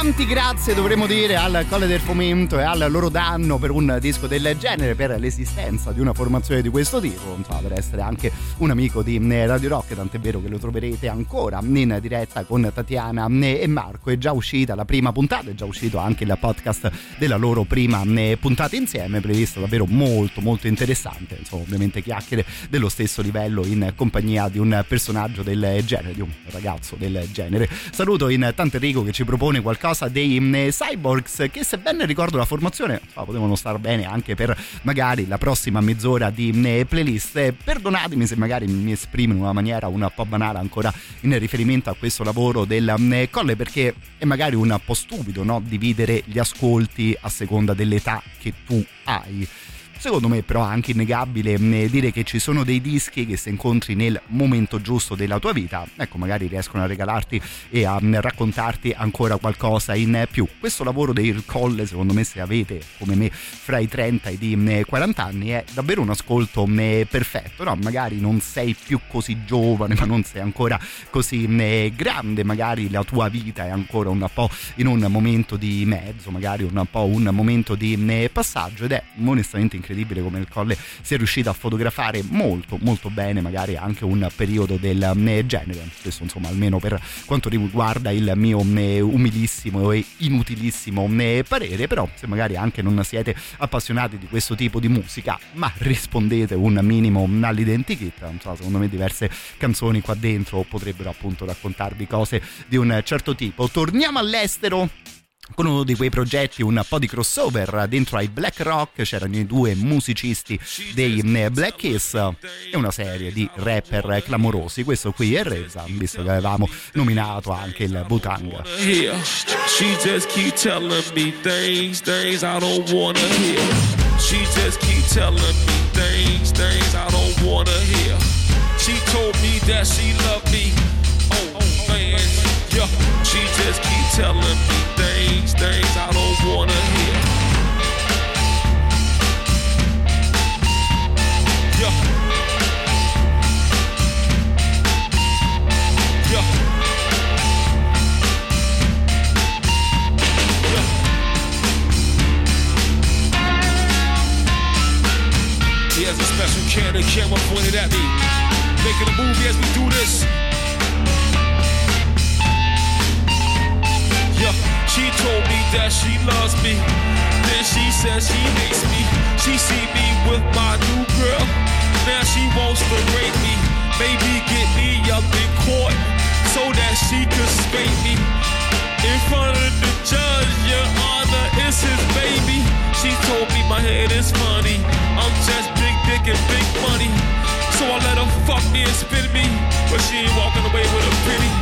Quanti grazie dovremmo dire al Colle del Fomento e al loro danno per un disco del genere, per l'esistenza di una formazione di questo tipo, insomma, per essere anche un amico di Radio Rock, tant'è vero che lo troverete ancora in diretta con Tatiana e Marco. È già uscita la prima puntata, è già uscito anche il podcast della loro prima puntata insieme, previsto davvero molto molto interessante, insomma, ovviamente chiacchiere dello stesso livello in compagnia di un personaggio del genere, di un ragazzo del genere. Saluto in tanto Enrico che ci propone qualcosa dei mh, Cyborgs che sebbene ricordo la formazione so, potevano star bene anche per magari la prossima mezz'ora di mh, playlist perdonatemi se magari mi esprimo in una maniera un po' banale ancora in riferimento a questo lavoro del mh, Colle perché è magari un po' stupido no? dividere gli ascolti a seconda dell'età che tu hai Secondo me però è anche innegabile mh, dire che ci sono dei dischi che se incontri nel momento giusto della tua vita, ecco magari riescono a regalarti e a mh, raccontarti ancora qualcosa in più. Questo lavoro dei Colle secondo me se avete come me fra i 30 e i 40 anni è davvero un ascolto mh, perfetto, no? Magari non sei più così giovane ma non sei ancora così grande, magari la tua vita è ancora un po' in un momento di mezzo, magari un po' un momento di passaggio ed è onestamente incredibile come il Colle sia riuscito a fotografare molto molto bene magari anche un periodo del mh, genere. Questo insomma almeno per quanto riguarda il mio mh, umilissimo e inutilissimo mh, parere. Però se magari anche non siete appassionati di questo tipo di musica ma rispondete un minimo all'identikit insomma secondo me diverse canzoni qua dentro potrebbero appunto raccontarvi cose di un certo tipo. Torniamo all'estero con uno di quei progetti un po' di crossover dentro ai Black Rock c'erano i due musicisti dei eh, Black Kiss e una serie di rapper clamorosi questo qui è Reza visto che avevamo nominato anche il Butang. She told me that she loved me. Oh man, yeah. She just keep telling me things, things I don't wanna hear. Yeah. Yeah. He has a special Canon camera pointed at me. Making a movie as we do this. She told me that she loves me. Then she says she hates me. She see me with my new girl. Now she wants to rape me. Maybe get me up in court so that she could spank me. In front of the judge, your honor, it's his baby. She told me my head is funny. I'm just big dick and big money. So I let her fuck me and spin me. But she ain't walking away with a penny.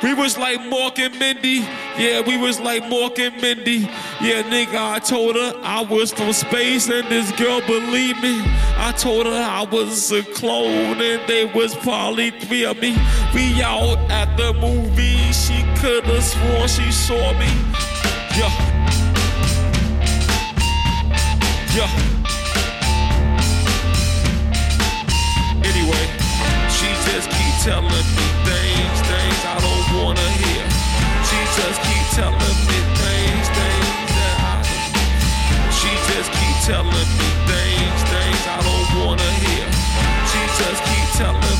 We was like Mark and Mindy. Yeah, we was like Mork and Mindy. Yeah, nigga, I told her I was from space and this girl believed me. I told her I was a clone and they was probably three of me. We out at the movie. She could have sworn she saw me. Yeah. Yeah. Anyway, she just keep telling me just keep telling me things, things that I don't She just keep telling me things, things I don't wanna hear. She just keep telling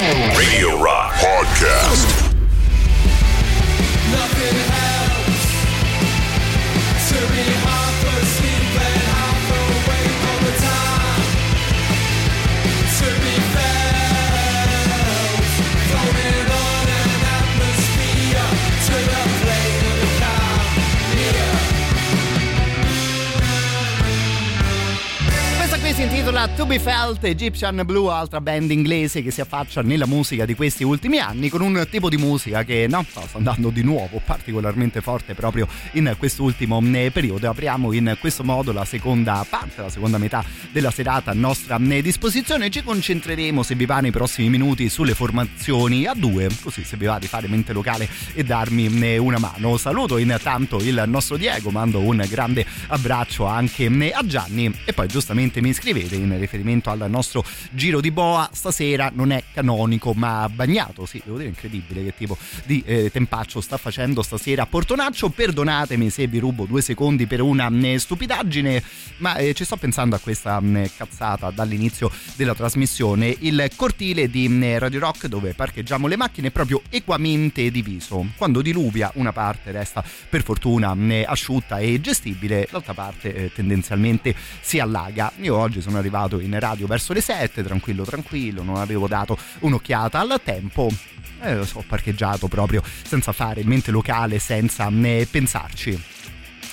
Radio Rock Podcast. Si intitola To Be Felt Egyptian Blue, altra band inglese che si affaccia nella musica di questi ultimi anni con un tipo di musica che no, sta andando di nuovo particolarmente forte proprio in quest'ultimo eh, periodo. Apriamo in questo modo la seconda parte, la seconda metà della serata a nostra eh, disposizione. Ci concentreremo, se vi va, nei prossimi minuti sulle formazioni a due, così se vi va di fare mente locale e darmi eh, una mano. Saluto intanto il nostro Diego, mando un grande abbraccio anche a Gianni e poi giustamente mi scrivete in riferimento al nostro giro di boa. Stasera non è canonico ma bagnato. Sì devo dire incredibile che tipo di eh, tempaccio sta facendo stasera Portonaccio. Perdonatemi se vi rubo due secondi per una eh, stupidaggine ma eh, ci sto pensando a questa eh, cazzata dall'inizio della trasmissione. Il cortile di eh, Radio Rock dove parcheggiamo le macchine è proprio equamente diviso. Quando diluvia una parte resta per fortuna asciutta e gestibile l'altra parte eh, tendenzialmente si allaga. Io oggi sono arrivato in radio verso le 7 tranquillo tranquillo non avevo dato un'occhiata al tempo eh, ho parcheggiato proprio senza fare mente locale senza né pensarci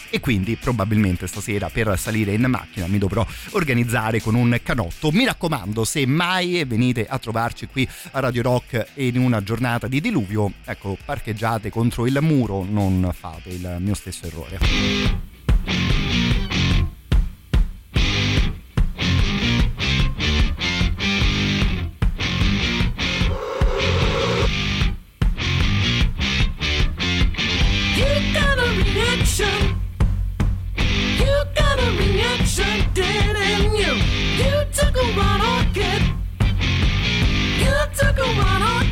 e quindi probabilmente stasera per salire in macchina mi dovrò organizzare con un canotto. Mi raccomando, se mai venite a trovarci qui a Radio Rock in una giornata di diluvio, ecco, parcheggiate contro il muro, non fate il mio stesso errore. Reaction. You got a reaction, didn't you? You took a one orchid. You took a one orchid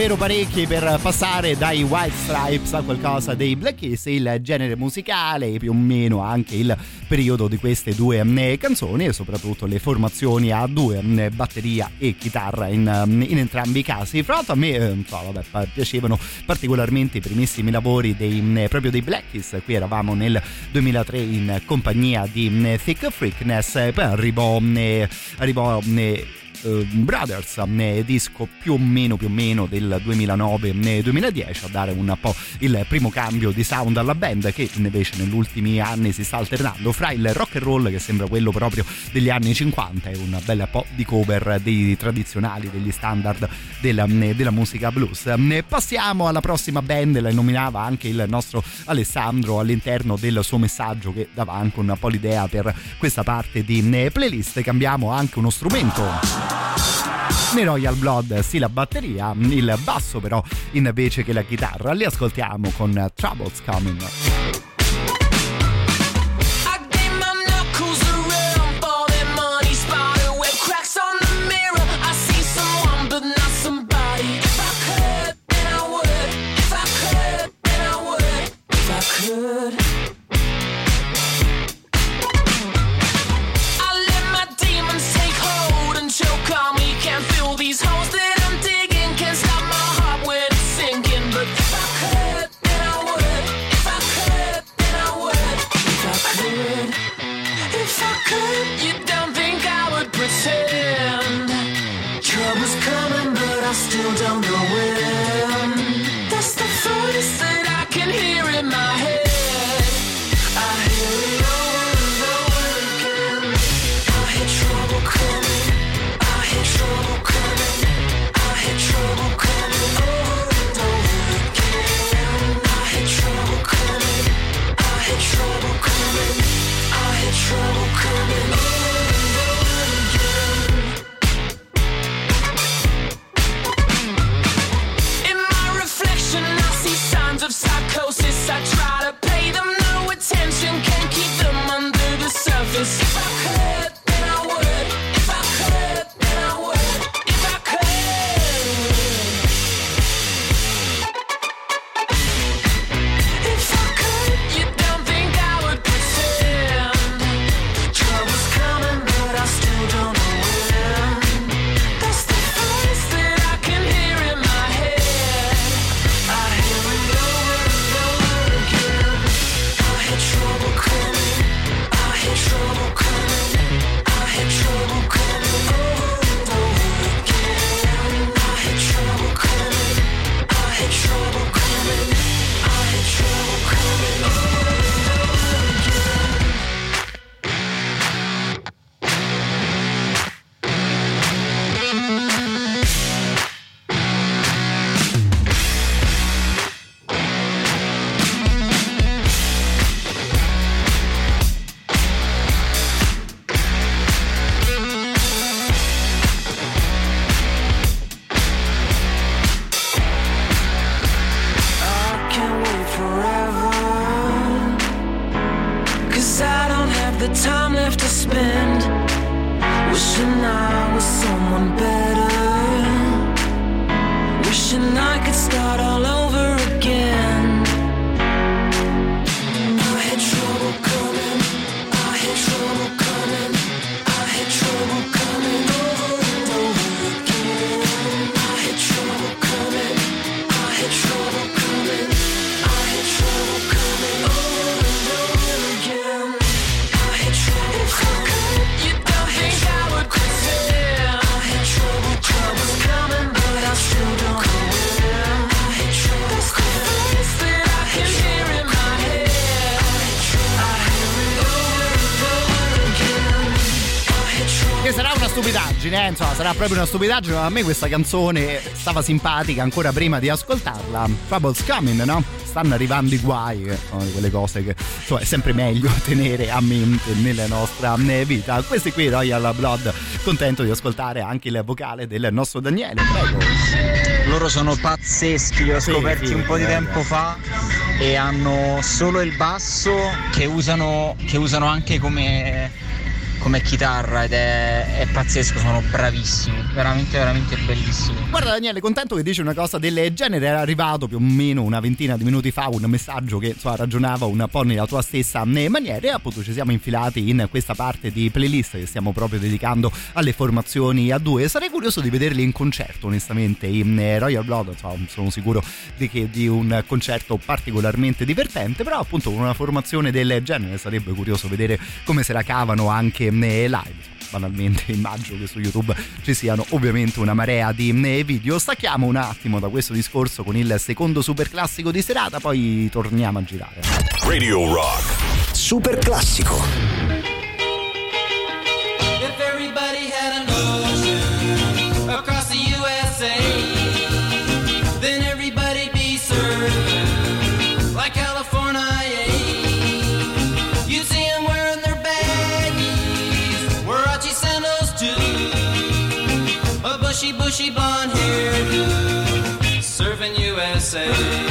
davvero parecchi per passare dai White Stripes a qualcosa dei Black Keys, il genere musicale e più o meno anche il periodo di queste due mm, canzoni e soprattutto le formazioni a due, mm, batteria e chitarra in, mm, in entrambi i casi. Fra l'altro a me eh, so, vabbè, piacevano particolarmente i primissimi lavori dei, proprio dei Black Keys, qui eravamo nel 2003 in compagnia di Thick Freakness, poi arrivò, arrivò Ehm, Brothers, disco più o meno, più o meno del 2009-2010 a dare un po' il primo cambio di sound alla band che invece negli ultimi anni si sta alternando fra il rock and roll che sembra quello proprio degli anni 50 e un bel po' di cover dei tradizionali, degli standard della, della musica blues. Passiamo alla prossima band, la nominava anche il nostro Alessandro all'interno del suo messaggio che dava anche un po' l'idea per questa parte di eh, playlist. Cambiamo anche uno strumento. Nei Royal Blood sì la batteria, il basso però invece che la chitarra. Li ascoltiamo con Troubles Coming. Proprio una stupidaggine, ma a me questa canzone stava simpatica ancora prima di ascoltarla. Trouble's coming, no? Stanno arrivando i guai, di quelle cose che insomma, è sempre meglio <laughs> tenere a mente nella nostra eh, vita. Questi qui, Royal Blood, contento di ascoltare anche il vocale del nostro Daniele, prego. Loro sono pazzeschi, li ho Sì, scoperti sì, un po' di eh. tempo fa e hanno solo il basso che usano, che usano anche come, come chitarra ed è, è pazzesco, sono bravissimi, veramente veramente bellissimi. Guarda Daniele, contento che dici una cosa del genere, era arrivato più o meno una ventina di minuti fa un messaggio che insomma, ragionava un po' nella tua stessa eh, maniera e appunto ci siamo infilati in questa parte di playlist che stiamo proprio dedicando alle formazioni a due. Sarei curioso di vederli in concerto onestamente in eh, Royal Blood, insomma, sono sicuro di, che, di un concerto particolarmente divertente, però appunto con una formazione del genere sarebbe curioso vedere come se la cavano anche live banalmente <laughs> immagino che su YouTube ci siano ovviamente una marea di eh, video. Stacchiamo un attimo da questo discorso con il secondo super classico di serata, poi torniamo a girare. Radio Rock. Super classico. Bushy, blonde hairdo, serving USA.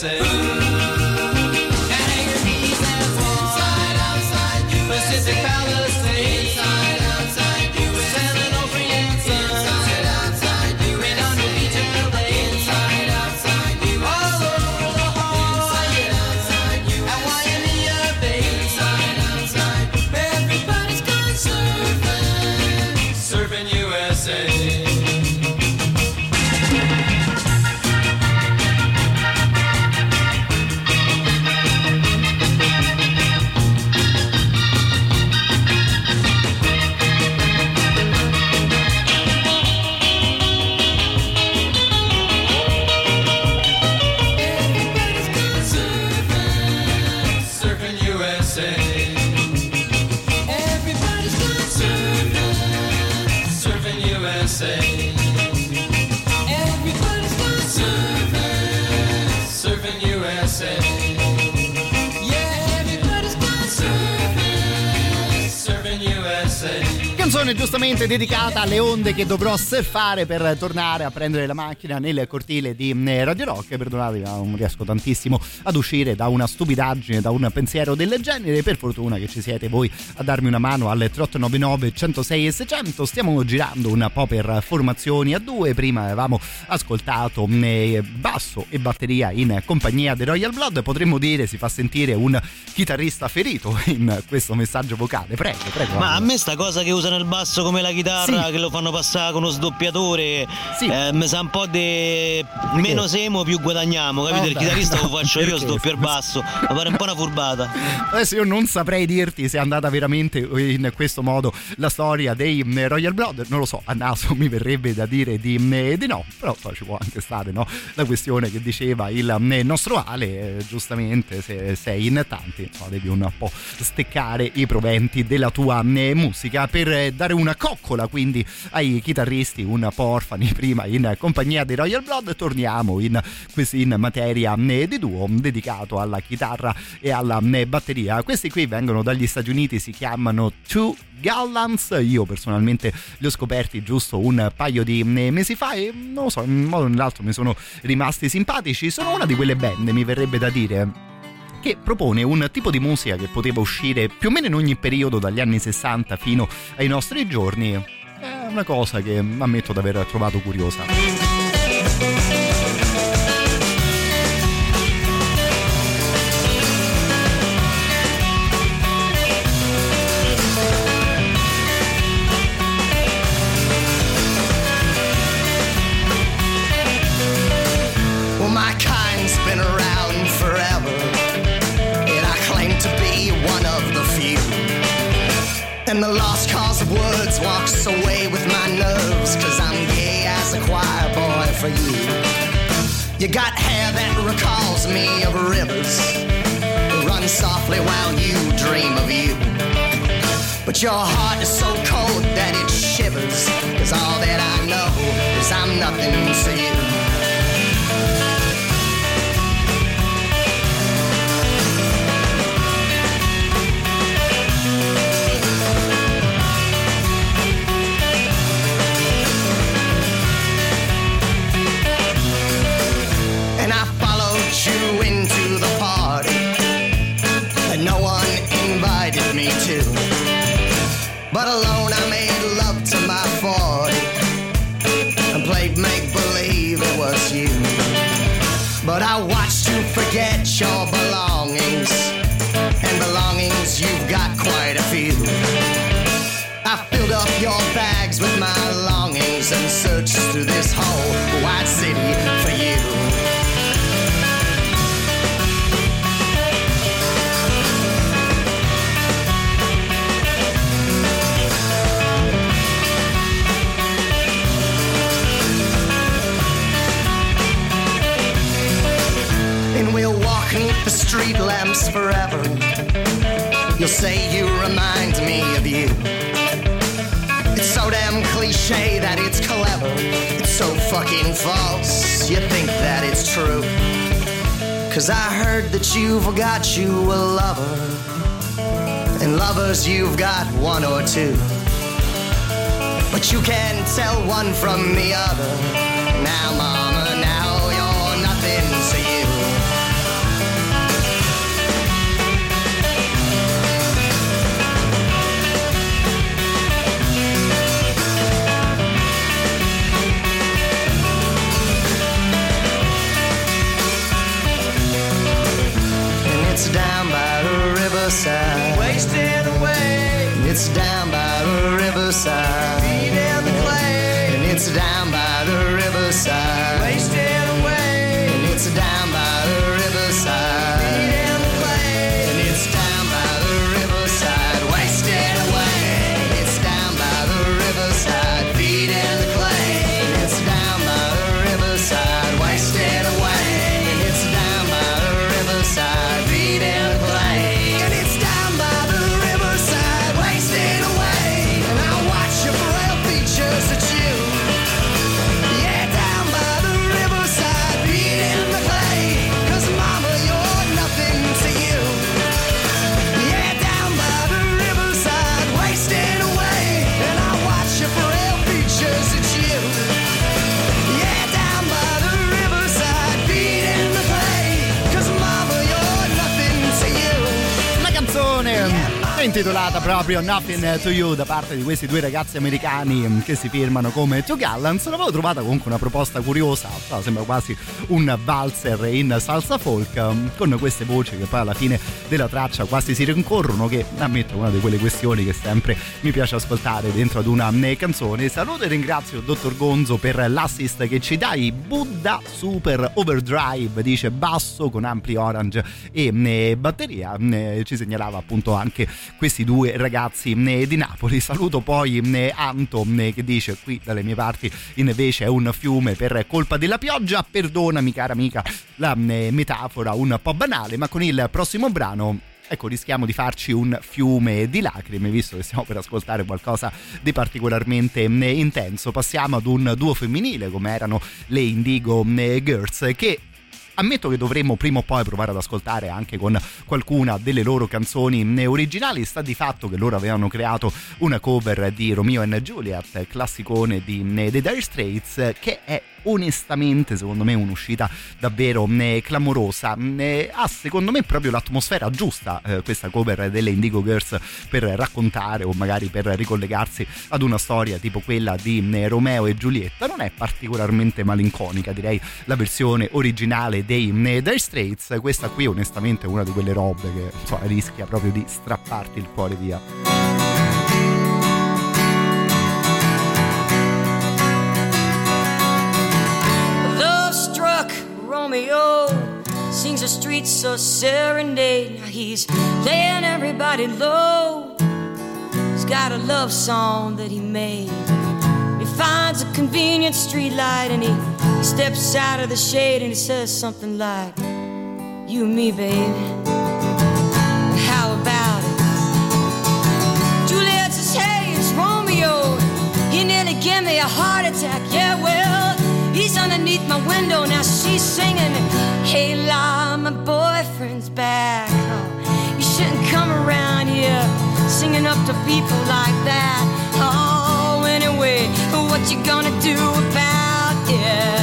say. Giustamente dedicata alle onde che dovrò surfare per tornare a prendere la macchina nel cortile di eh, Radio Rock. Perdonatemi, ma non riesco tantissimo ad uscire da una stupidaggine, da un pensiero del genere. Per fortuna che ci siete voi a darmi una mano al 3899 106 e 600. Stiamo girando un po' per formazioni a due. Prima avevamo ascoltato eh, basso e batteria in compagnia dei Royal Blood. Potremmo dire si fa sentire un chitarrista ferito in questo messaggio vocale. Prego, prego. Ma a me sta cosa che usano il basso come la chitarra, Sì. che lo fanno passare con uno sdoppiatore, eh, mi sa un po' di meno semo più guadagniamo, capito? il Vabbè, chitarrista no, lo faccio io, perché? sdoppio il basso, mi pare un po' una furbata. Adesso io non saprei dirti se è andata veramente in questo modo la storia dei mm, Royal Blood, non lo so, a naso mi verrebbe da dire di, mm, di no, però ci può anche stare no? la questione che diceva il mm, nostro Ale, eh, giustamente se sei in tanti insomma, devi un po' steccare i proventi della tua musica per eh, dare una coccola quindi ai chitarristi un po' orfani <laughs> prima in compagnia dei Royal Blood, torniamo in, in materia mm, di duo dedicato alla chitarra e alla mm, batteria. Questi qui vengono dagli Stati Uniti, si chiamano Two Gallants. Io personalmente li ho scoperti giusto un paio di mm, mesi fa e non lo so, in un modo o nell'altro mi sono rimasti simpatici. Sono una di quelle band, mi verrebbe da dire che propone un tipo di musica che poteva uscire più o meno in ogni periodo dagli anni 60 fino ai nostri giorni. È una cosa che ammetto di aver trovato curiosa. And the lost cause of words walks away with my nerves, cause I'm gay as a choir boy for you. You got hair that recalls me of rivers, run softly while you dream of you. But your heart is so cold that it shivers, cause all that I know is I'm nothing to you. to this hole. Fucking false. You think that it's true. Cause I heard that you forgot got you a lover. And lovers, you've got one or two. But you can't tell one from the other. Now, mama, riverside. Wasting away. And it's down by the riverside. Feet in the clay. And it's down by the riverside. Intitolata proprio Nothing to You da parte di questi due ragazzi americani che si firmano come Two Gallants. L'avevo trovata comunque una proposta curiosa, sembra quasi un valzer in salsa folk mm, con queste voci che poi alla fine della traccia quasi si rincorrono che ammetto una di quelle questioni che sempre mi piace ascoltare dentro ad una mm, canzone. Saluto e ringrazio il dottor Gonzo per l'assist che ci dai. Buddha Super Overdrive dice basso con ampli orange e mm, batteria. Ci segnalava appunto anche questi due ragazzi di Napoli. Saluto poi Anto che dice qui dalle mie parti invece è un fiume per colpa della pioggia. Perdonami cara amica la mm, metafora un po' banale, ma con il prossimo brano ecco rischiamo di farci un fiume di lacrime visto che stiamo per ascoltare qualcosa di particolarmente mm, intenso passiamo ad un duo femminile come erano le Indigo mm, Girls che ammetto che dovremmo prima o poi provare ad ascoltare anche con qualcuna delle loro canzoni eh, originali. Sta di fatto che loro avevano creato una cover di Romeo and Juliet, classicone di eh, The Dire Straits, che è onestamente secondo me un'uscita davvero eh, clamorosa. Eh, ha secondo me proprio l'atmosfera giusta eh, questa cover delle Indigo Girls per raccontare o magari per ricollegarsi ad una storia tipo quella di eh, Romeo e Giulietta. Non è particolarmente malinconica direi la versione originale dei Dire Straits. Questa qui onestamente è una di quelle robe che insomma, rischia proprio di strapparti il cuore via Romeo sings a street so serenade. Now he's laying everybody low. He's got a love song that he made. He finds a convenient street light and he steps out of the shade and he says something like, You and me, baby. How about it? Juliet says, Hey, it's Romeo. He nearly gave me a heart attack. Yeah, well, he's underneath my window. Now she's singing, Hey, La, my boyfriend's back. Oh, you shouldn't come around here singing up to people like that. Oh, anyway, what you gonna do about it?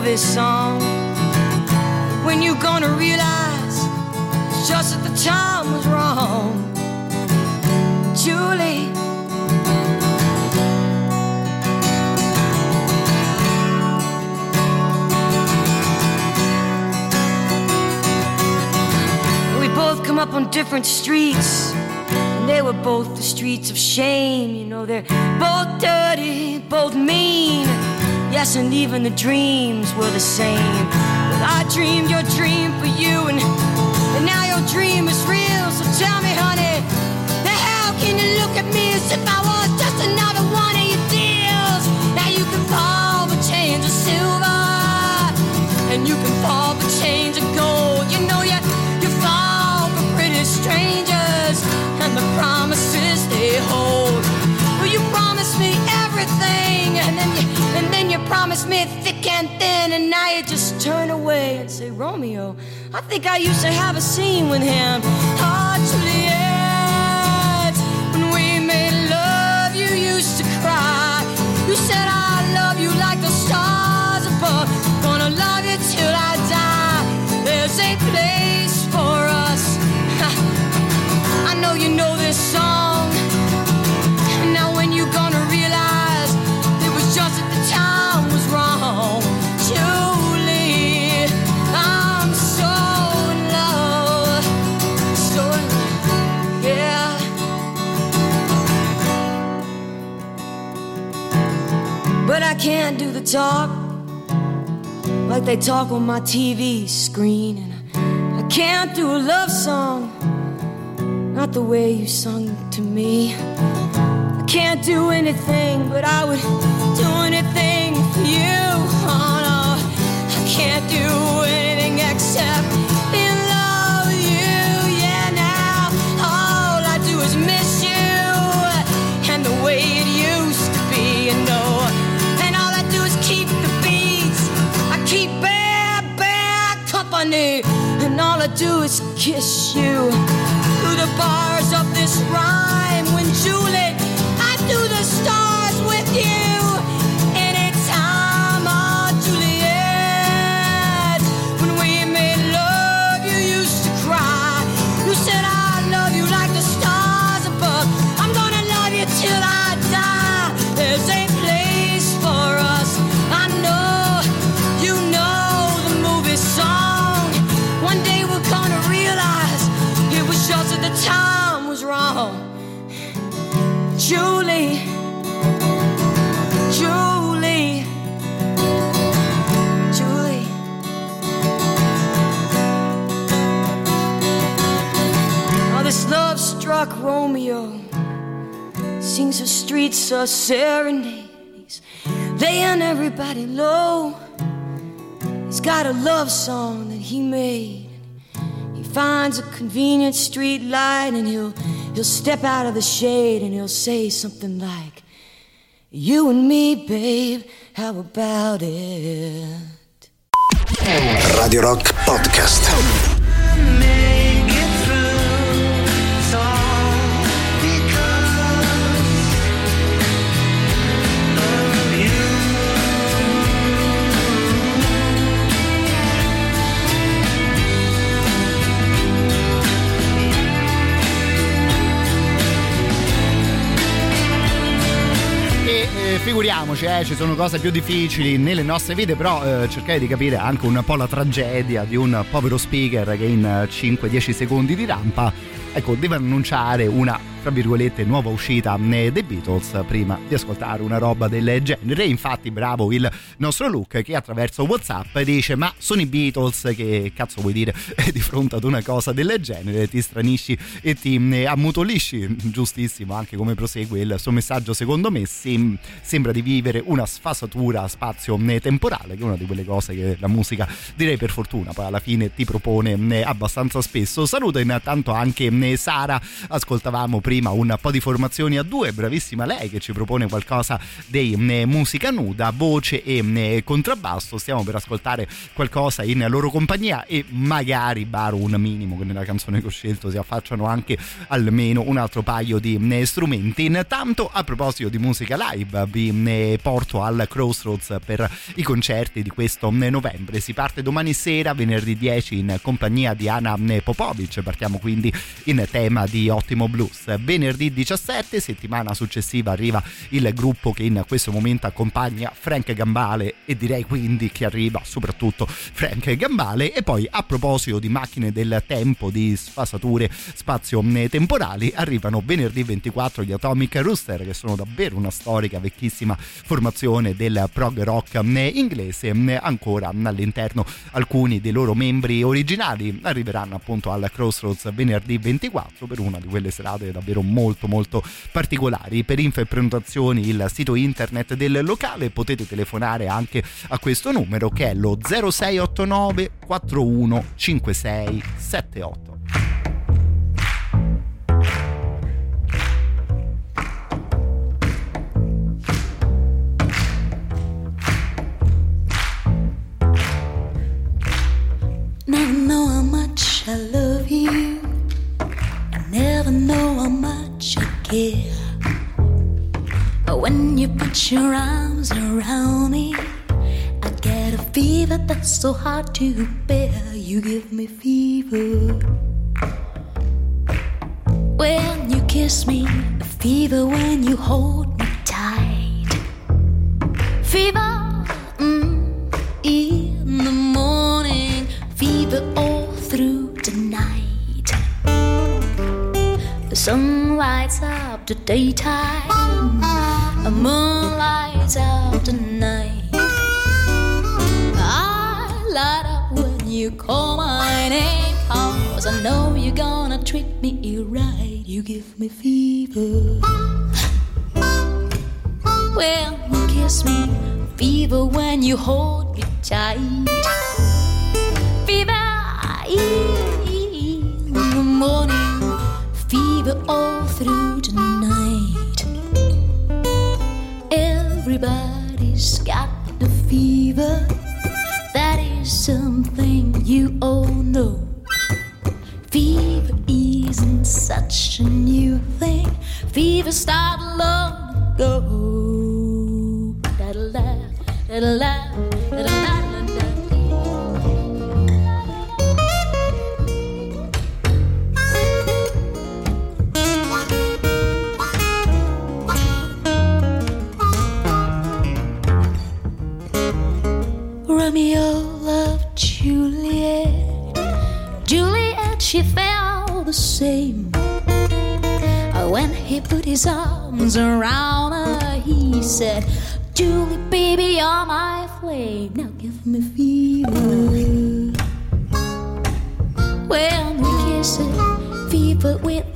The movie song. When you gonna realize it's just that the time was wrong, Julie. We both come up on different streets. And they were both the streets of shame. You know, they're both dirty, both mean. And even the dreams were the same. But I dreamed your dream for you, and, and now your dream is real. So tell me, honey, how can you look at me as if I was just another one of your deals? Now you can fall for change of silver, and you can fall for change of gold. You know you you fall for pretty strangers and the promises they hold. Well, you promised me everything, and then promised me thick and thin, and now you just turn away and say, Romeo, I think I used to have a scene with him. Oh, Juliet, when we made love, you used to cry. You said I love you like the stars above. Gonna love you till I die. There's a place for us. <laughs> I know you know can't do the talk like they talk on my TV screen, and I, can't do a love song not the way you sung to me. I can't do anything, but I would do anything for you. Oh no, I can't do anything except and all I do is kiss you through the bars of this rhyme. When Julie, I do the stars with you. Streets a serenade. Laying everybody low. He's got a love song that he made. He finds a convenient street light and he'll he'll step out of the shade and he'll say something like, "You and me, babe, how about it?" Radio Rock Podcast. Figuriamoci, eh, ci sono cose più difficili nelle nostre vite, però eh, cercare di capire anche un po' la tragedia di un povero speaker che in eh, 5-10 secondi di rampa ecco, deve annunciare una tra virgolette nuova uscita eh, dei Beatles prima di ascoltare una roba del genere. Infatti, bravo il nostro Luke che attraverso WhatsApp dice: Ma sono i Beatles, che cazzo vuoi dire <laughs> di fronte ad una cosa del genere? Ti stranisci e ti eh, ammutolisci. Giustissimo, anche come prosegue il suo messaggio, secondo me sem- sembra di vivere una sfasatura spazio-temporale, che è una di quelle cose che la musica, direi per fortuna, poi alla fine ti propone eh, abbastanza spesso. Saluto intanto anche eh, Sara, ascoltavamo prima un po' di formazioni a due, bravissima lei che ci propone qualcosa di musica nuda, voce e contrabbasso. Stiamo per ascoltare qualcosa in loro compagnia e magari, baro un minimo che nella canzone che ho scelto si affacciano anche almeno un altro paio di strumenti. Intanto, a proposito di musica live, vi porto al Crossroads per i concerti di questo novembre. Si parte domani sera, venerdì 10, in compagnia di Anna Popovic. Partiamo quindi in tema di ottimo blues. Venerdì 17, settimana successiva, arriva il gruppo che in questo momento accompagna Frank Gambale e direi quindi che arriva soprattutto Frank Gambale. E poi a proposito di macchine del tempo, di sfasature spazio-temporali, arrivano venerdì 24 gli Atomic Rooster che sono davvero una storica vecchissima formazione del prog rock inglese. Ancora all'interno alcuni dei loro membri originali arriveranno appunto al Crossroads venerdì 24 per una di quelle serate davvero molto molto particolari. Per info e prenotazioni il sito internet del locale potete telefonare anche a questo numero che è lo 0689 41 56 78. Never know how much I love you. Never know how much I care. But when you put your arms around me, I get a fever that's so hard to bear. You give me fever. When you kiss me, a fever when you hold me tight. Fever mm, in the morning, fever The sun lights up the daytime, the moon lights up the night. I light up when you call my name, cause I know you're gonna treat me right. You give me fever. When you kiss me, fever when you hold me tight. Fever in the morning, fever all through the night. Everybody's got the fever. That is something you all know. Fever isn't such a new thing. Fever started long ago. Da-da-da, da-da-da, Romeo loved Juliet. Juliet, she felt the same. When he put his arms around her, he said, Julie, baby, you're my flame. Now give me fever. When we kiss it, fever with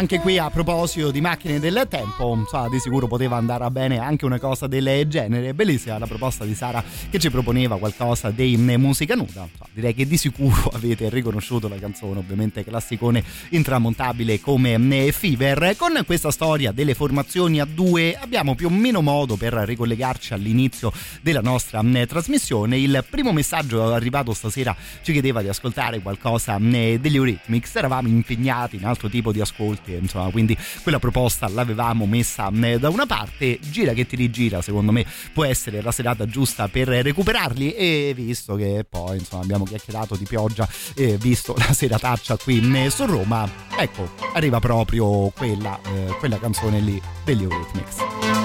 Anche qui a proposito di macchine del tempo, insomma, di sicuro poteva andare bene anche una cosa del genere. Bellissima la proposta di Sara che ci proponeva qualcosa di musica nuda. Insomma, direi che di sicuro <laughs> avete riconosciuto la canzone, ovviamente classicone intramontabile come Fever. Con questa storia delle formazioni a due abbiamo più o meno modo per ricollegarci all'inizio della nostra trasmissione. Il primo messaggio arrivato stasera ci chiedeva di ascoltare qualcosa degli Eurythmics. Eravamo impegnati in altro tipo di ascolti, insomma, quindi quella proposta l'avevamo messa da una parte. Gira che ti rigira, secondo me può essere la serata giusta per recuperarli. E visto che poi insomma abbiamo chiacchierato di pioggia e visto la serataccia qui su Roma, ecco, arriva proprio quella, eh, quella canzone lì degli Eurythmics.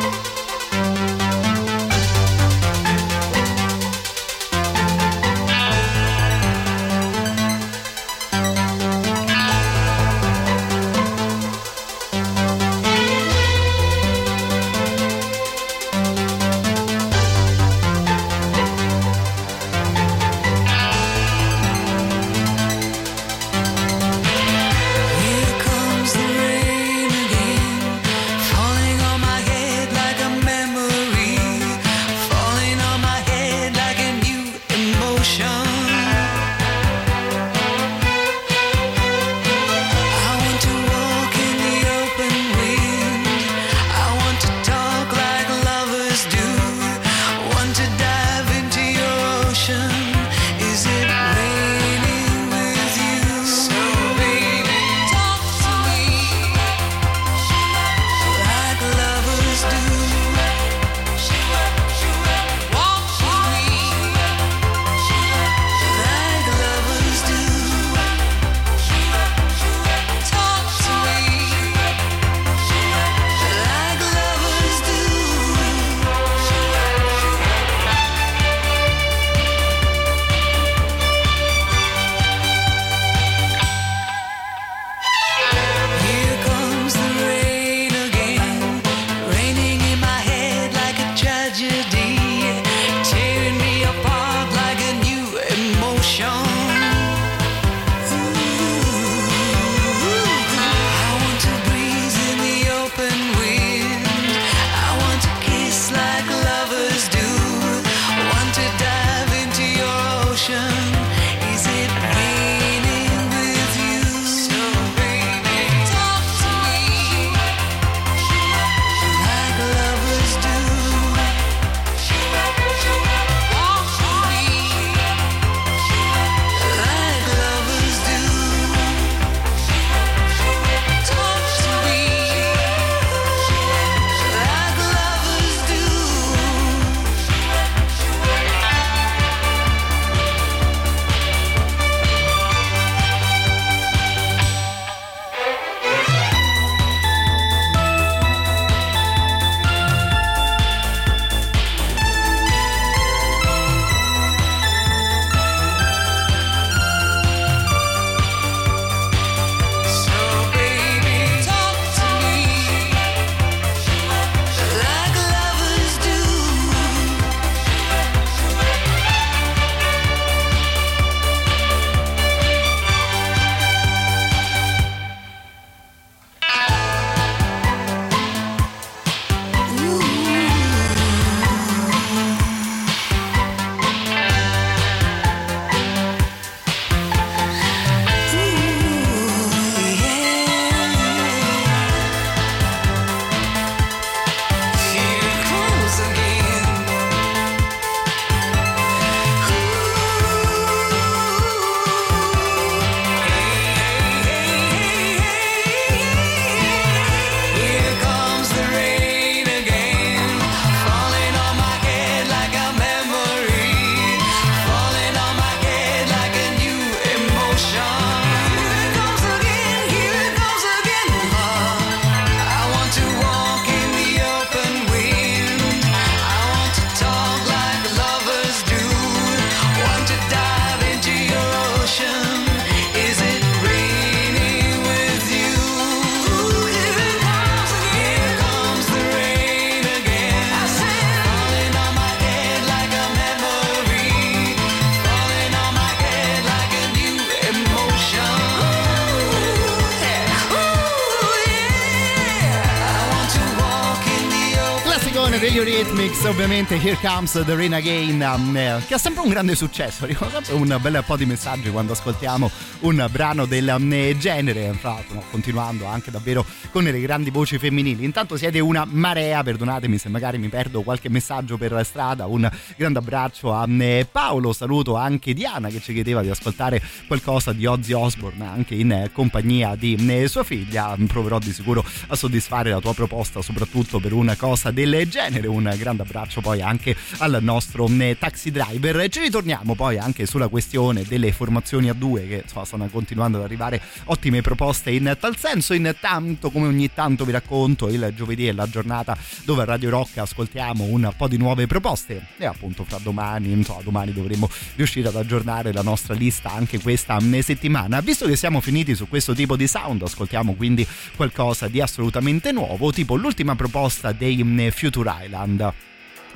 Ovviamente Here Comes the Rain Again, um, eh, che ha sempre un grande successo. <laughs> Arrivano un bel po' di messaggi quando ascoltiamo un brano del um, genere. Tra l'altro, no, continuando anche davvero con le grandi voci femminili. Intanto siete una marea, perdonatemi se magari mi perdo qualche messaggio per strada. Un grande abbraccio a Paolo, saluto anche Diana che ci chiedeva di ascoltare qualcosa di Ozzy Osbourne anche in eh, compagnia di um, sua figlia. Proverò di sicuro a soddisfare la tua proposta, soprattutto per una cosa del genere. Un grande abbraccio poi anche al nostro um, taxi driver. Ci ritorniamo poi anche sulla questione delle formazioni a due che insomma, stanno continuando ad arrivare ottime proposte in tal senso. Intanto, come ogni tanto vi racconto, il giovedì è la giornata dove a Radio Rock ascoltiamo un po' di nuove proposte e appunto fra domani, insomma, domani dovremo riuscire ad aggiornare la nostra lista anche questa settimana. Visto che siamo finiti su questo tipo di sound, ascoltiamo quindi qualcosa di assolutamente nuovo, tipo l'ultima proposta dei um, Future Island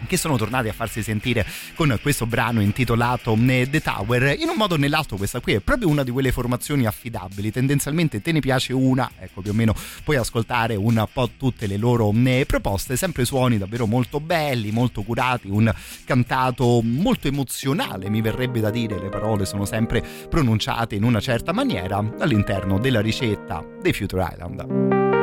che sono tornati a farsi sentire con questo brano intitolato The Tower. In un modo o nell'altro questa qui è proprio una di quelle formazioni affidabili, tendenzialmente te ne piace una, ecco più o meno puoi ascoltare un po' tutte le loro proposte, sempre suoni davvero molto belli, molto curati, un cantato molto emozionale, mi verrebbe da dire, le parole sono sempre pronunciate in una certa maniera all'interno della ricetta dei Future Island.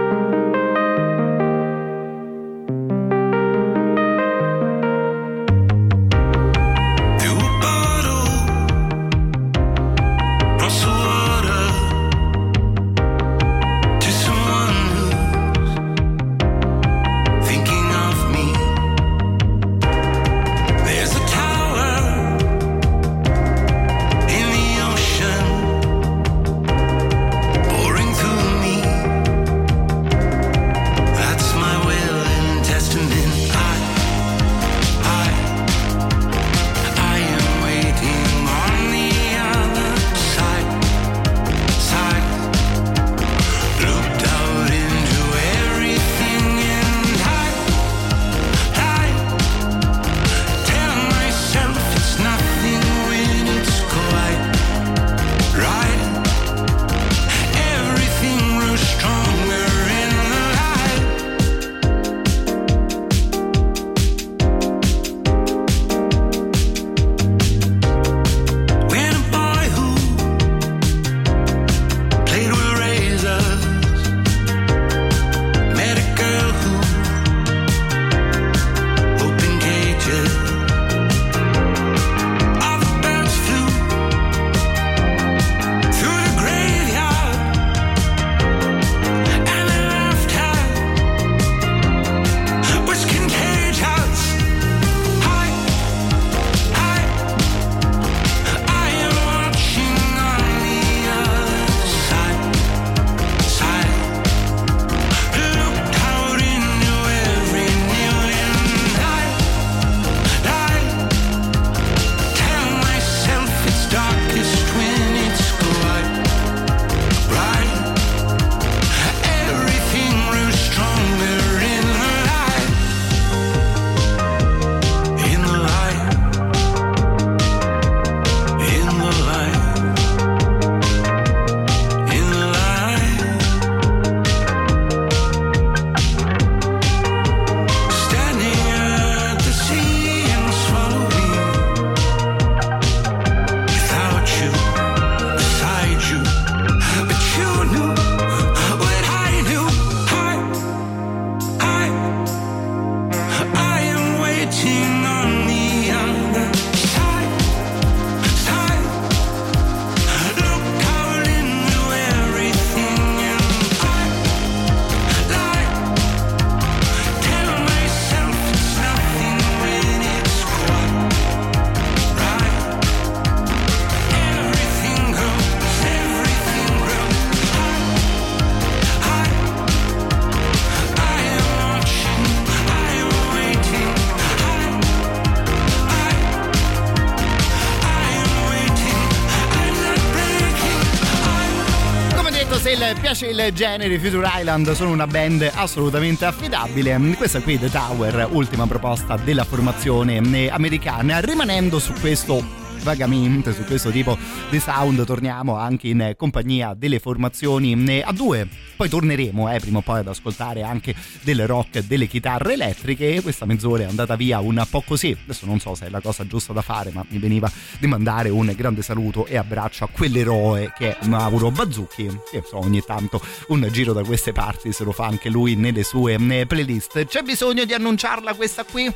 Piace il genere, Future Island sono una band assolutamente affidabile. Questa qui, The Tower, ultima proposta della formazione americana, rimanendo su questo vagamente su questo tipo di sound torniamo anche in compagnia delle formazioni eh, a due poi torneremo eh, prima o poi ad ascoltare anche del rock delle chitarre elettriche. E questa mezz'ora è andata via un po' così. Adesso non so se è la cosa giusta da fare ma mi veniva di mandare un grande saluto e abbraccio a quell'eroe che è Mauro Bazzucchi che so, ogni tanto un giro da queste parti se lo fa anche lui nelle sue eh, playlist. C'è bisogno di annunciarla questa qui?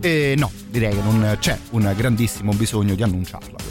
Eh, no, direi che non c'è un grandissimo bisogno di annunciarla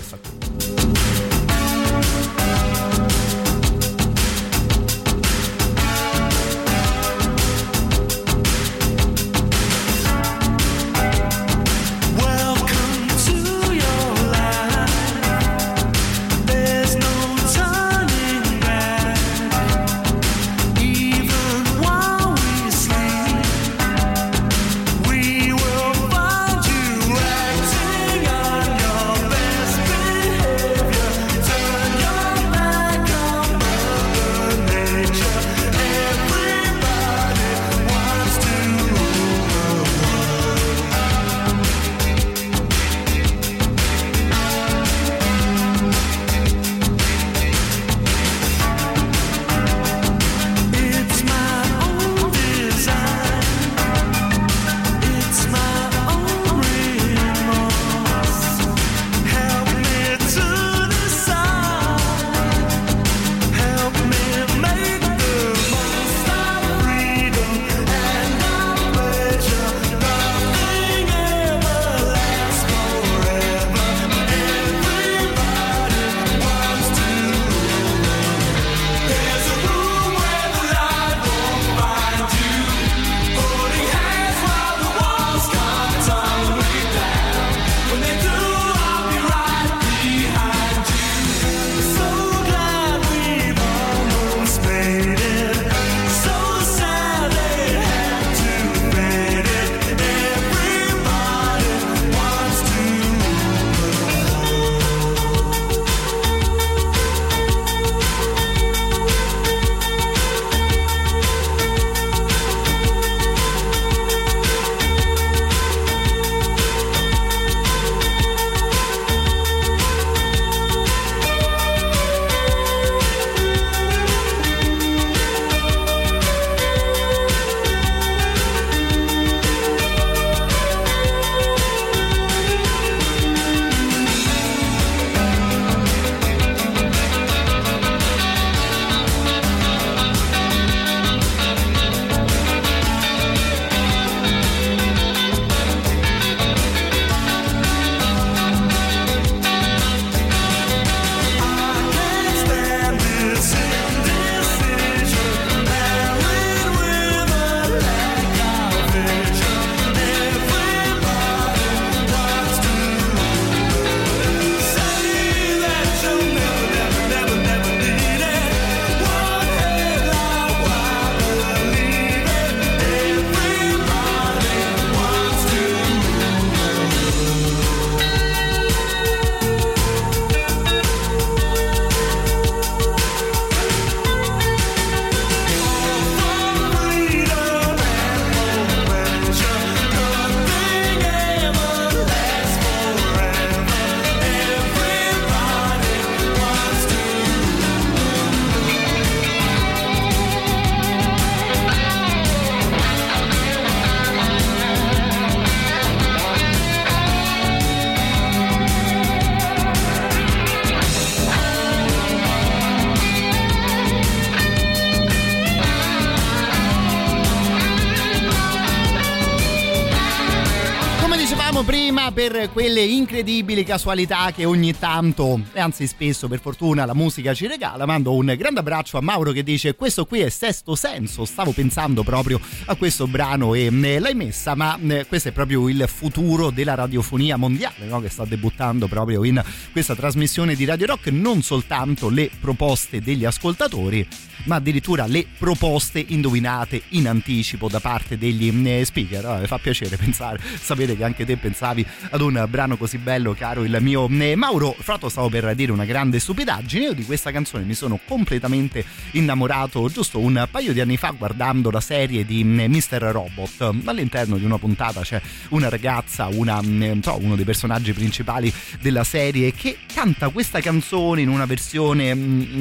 per quelle incredibili casualità che ogni tanto, e anzi spesso per fortuna, la musica ci regala, mando un grande abbraccio a Mauro che dice questo qui è Sesto Senso, stavo pensando proprio a questo brano e eh, l'hai messa, ma eh, questo è proprio il futuro della radiofonia mondiale no? che sta debuttando proprio in questa trasmissione di Radio Rock, non soltanto le proposte degli ascoltatori, ma addirittura le proposte indovinate in anticipo da parte degli eh, speaker. Ah, fa piacere pensare, sapere che anche te pensavi ad un brano così bello, caro il mio eh, Mauro. Fra l'altro stavo per dire una grande stupidaggine, io di questa canzone mi sono completamente innamorato giusto un paio di anni fa guardando la serie di Mr. Robot. All'interno di una puntata c'è una ragazza, una, eh, so, uno dei personaggi principali della serie che canta questa canzone in una versione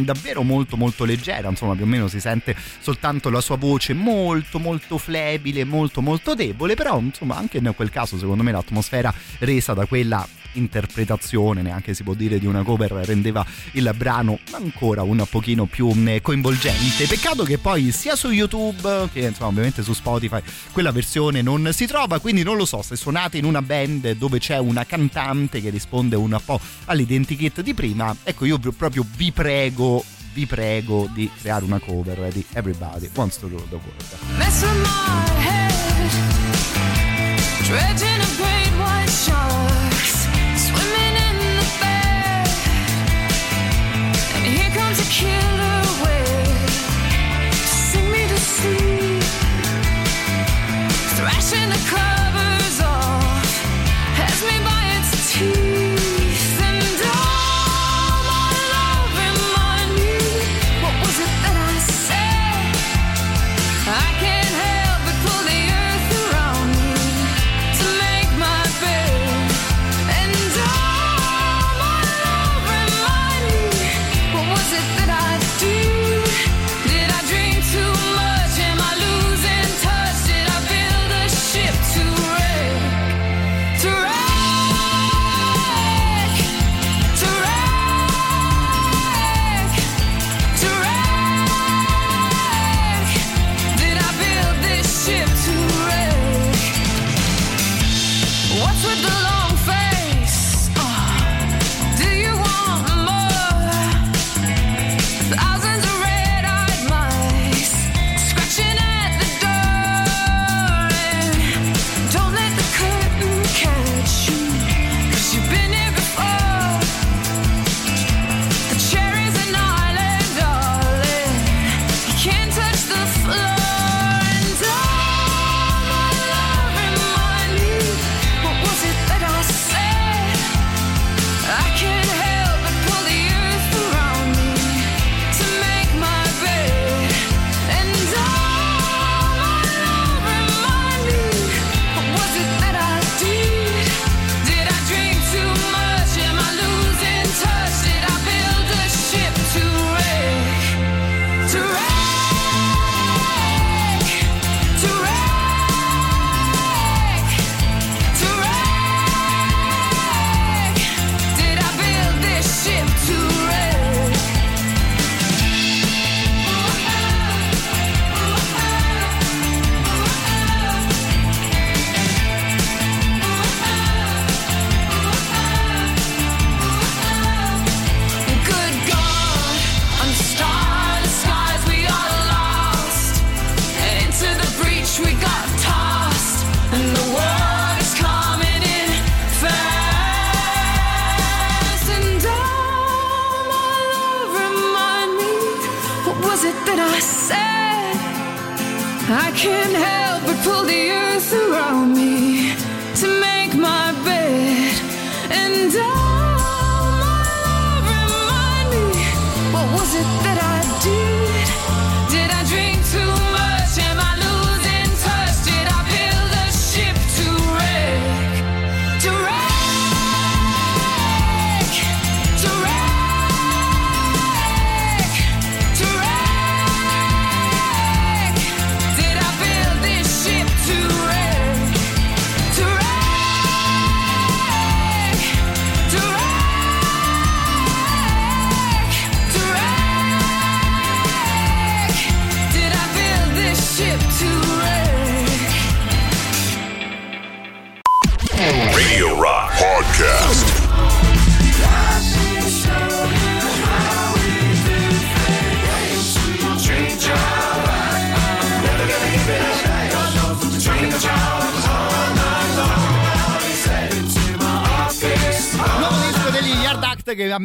davvero molto molto leggera, insomma più o meno si sente soltanto la sua voce molto molto flebile, molto molto debole, però insomma anche in quel caso secondo me l'atmosfera resa da quella interpretazione, neanche si può dire di una cover, rendeva il brano ancora un pochino più eh, coinvolgente. Peccato che poi sia su YouTube che insomma ovviamente su Spotify quella versione non si trova, quindi non lo so se suonate in una band dove c'è una cantante che risponde un po' all'identikit di prima, ecco io proprio vi prego vi prego di creare una cover di Everybody Wants to Rule the World. Mess with my head,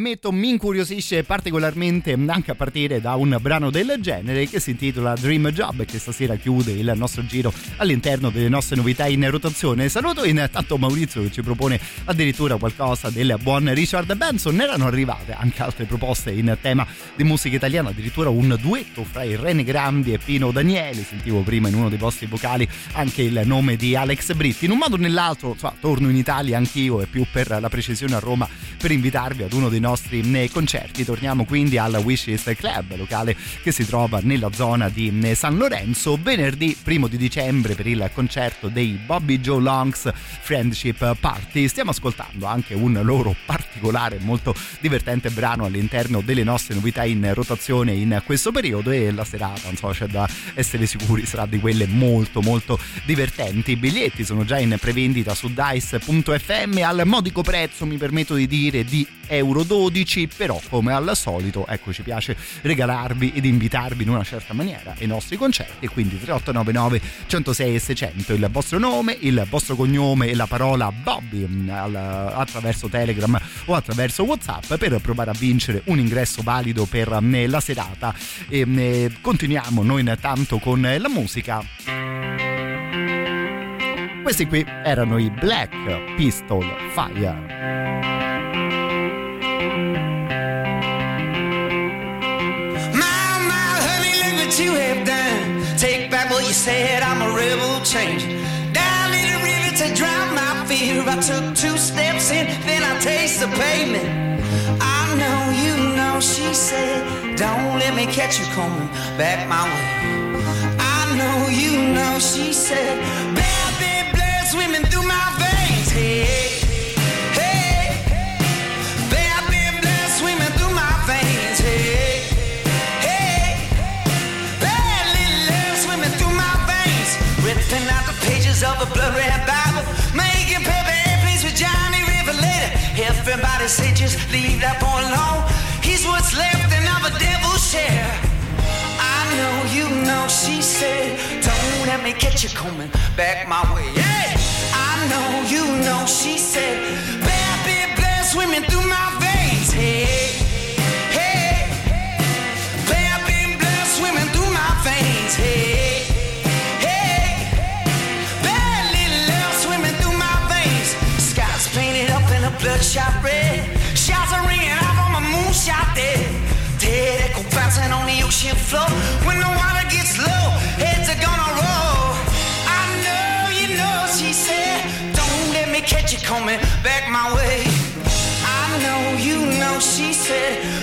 ammetto mi incuriosisce particolarmente anche a partire da un brano del genere che si intitola Dream Job che stasera chiude il nostro giro all'interno delle nostre novità in rotazione. Saluto intanto Maurizio che ci propone addirittura qualcosa del buon Richard Benson. Erano arrivate anche altre proposte in tema di musica italiana, addirittura un duetto fra Irene Grandi e Pino Danieli. Sentivo prima in uno dei vostri vocali anche il nome di Alex Britti. In un modo o nell'altro, insomma, torno in Italia anch'io e più per la precisione a Roma per invitarvi ad uno dei nostri eh, concerti. Torniamo quindi al Wishes Club, locale che si trova nella zona di eh, San Lorenzo, venerdì primo di dicembre per il concerto dei Bobby Joe Longs Friendship Party. Stiamo ascoltando anche un loro particolare, molto divertente brano all'interno delle nostre novità in rotazione in questo periodo e la serata, insomma, c'è da essere sicuri, sarà di quelle molto molto divertenti. I biglietti sono già in prevendita su dice.fm al modico prezzo, mi permetto di dire, di euro 12, però come al solito, ecco, ci piace regalarvi ed invitarvi in una certa maniera ai nostri concerti, quindi 3899 106 e 600 il vostro nome, il vostro cognome e la parola Bobby mm, attraverso Telegram o attraverso Whatsapp per provare a vincere un ingresso valido per mm, la serata. E, mm, continuiamo noi intanto con la musica. Questi qui erano i Black Pistol Fire. You have done. Take back what you said, I'm a rebel change. Down in the river to drown my fear. I took two steps in, then I taste the pavement. I know you know, she said, don't let me catch you coming back my way. I know you know, she said, bad, bad blood swimming through my veins. Hey, pages of a blood red Bible. Making paper airplanes with Johnny River later. Everybody say just leave that boy alone. He's what's left and of a devil's share. I know you know, she said, don't let me catch you coming back my way. Hey! I know you know, she said, bad big blood swimming through my veins. Hey, hey, bad big blood swimming through my veins. Hey, bloodshot red. Shots are ringing out on my moonshot dead. Dead echo bouncing on the ocean floor. When the water gets low, heads are gonna roll. I know you know, she said. Don't let me catch you coming back my way. I know you know, she said.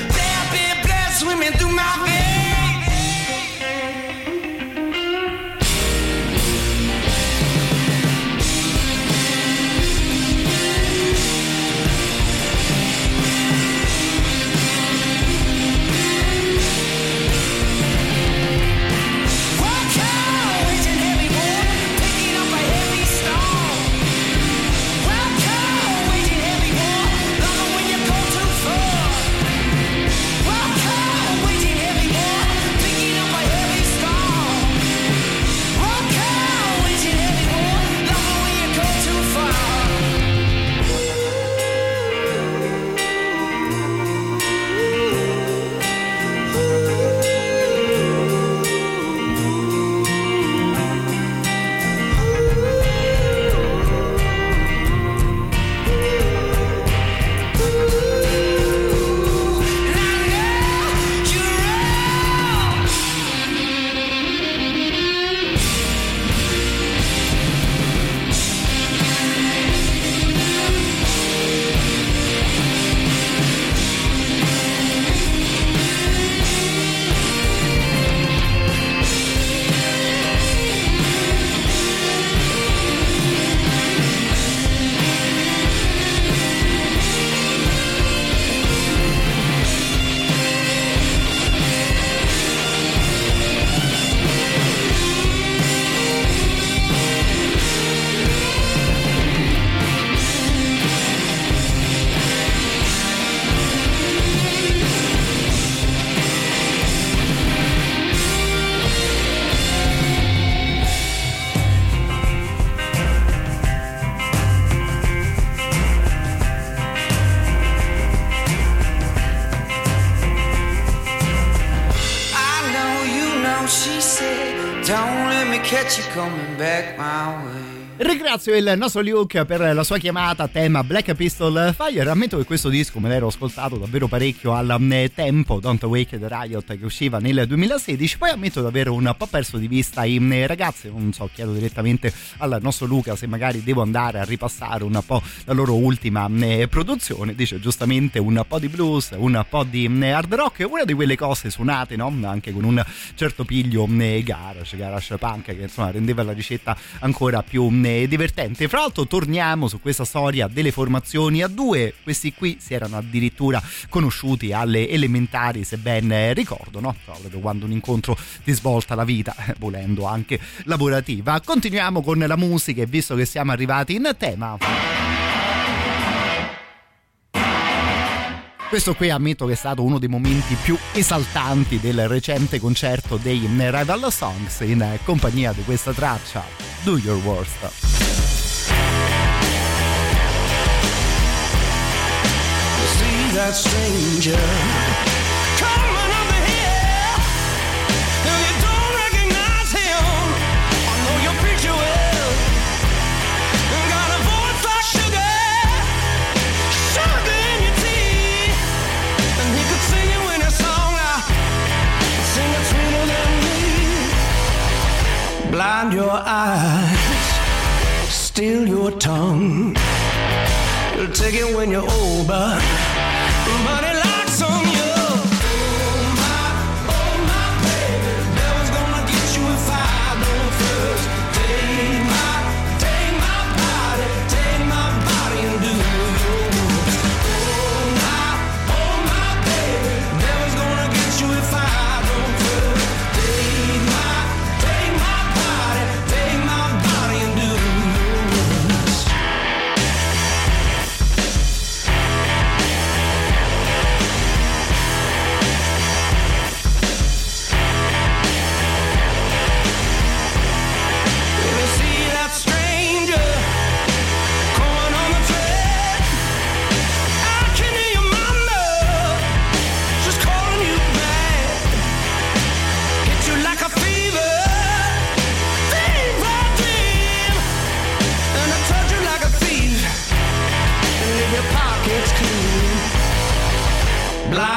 Ringrazio il nostro Luke per la sua chiamata tema Black Pistol Fire. Ammetto che questo disco me l'ero ascoltato davvero parecchio al mm, tempo, Don't Awake the Riot, che usciva nel 2016. Poi ammetto di aver un po' perso di vista i mm, ragazzi. Non so, chiedo direttamente al nostro Luca se magari devo andare a ripassare un po' la loro ultima mm, produzione. Dice giustamente un po' di blues, un po' di hard rock, una di quelle cose suonate, no? Anche con un certo piglio garage, garage punk, che insomma rendeva la ricetta ancora più divertente. Fra l'altro torniamo su questa storia delle formazioni a due, questi qui si erano addirittura conosciuti alle elementari se ben ricordo, no? Proprio quando un incontro ti svolta la vita, <laughs> volendo anche lavorativa. Continuiamo con la musica e visto che siamo arrivati in tema... Questo qui ammetto che è stato uno dei momenti più esaltanti del recente concerto dei Rival Songs in compagnia di questa traccia, Do Your Worst. Than me. Blind your eyes, steal your tongue. You'll take it when you're old, but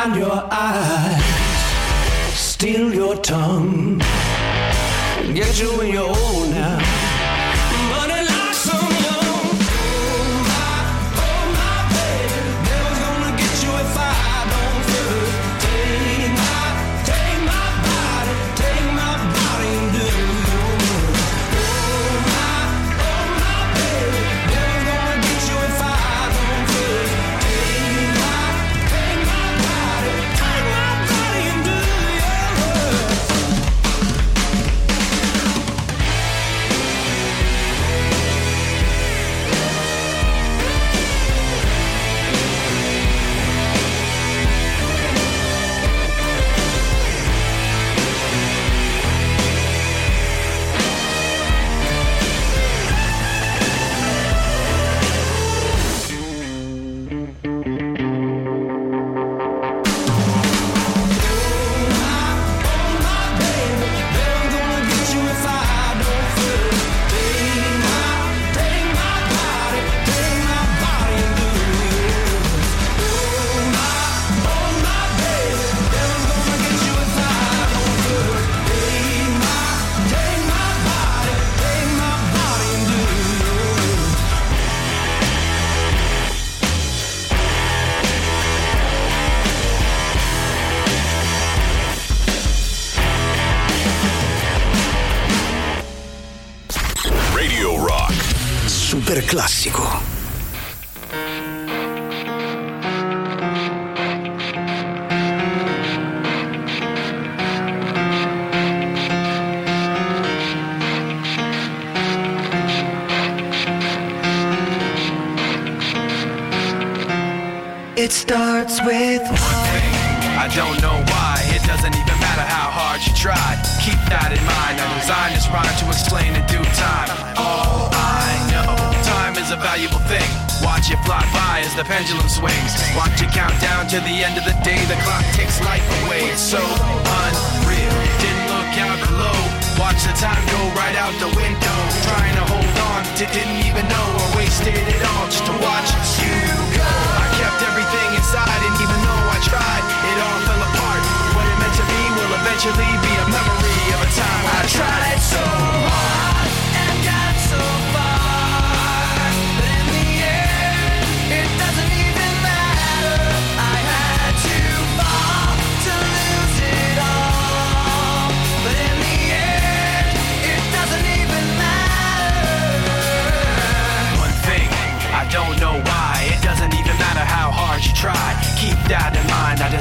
Blind your eyes, steal your tongue. Get you when you're old now.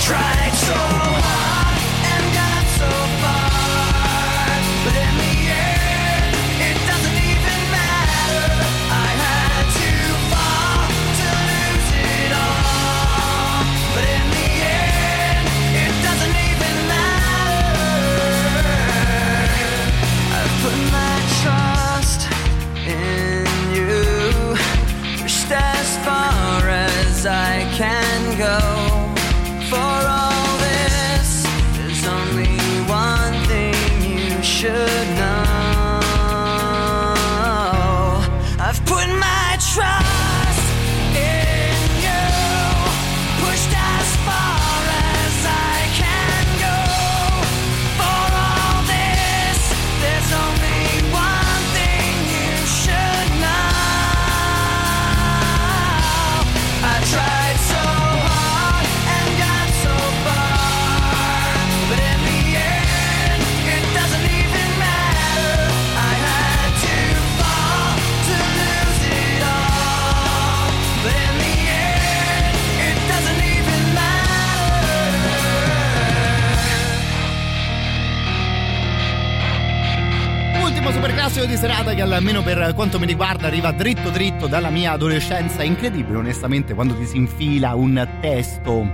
tried so Classico di serata che almeno per quanto mi riguarda arriva dritto dritto dalla mia adolescenza incredibile onestamente quando ti si infila un testo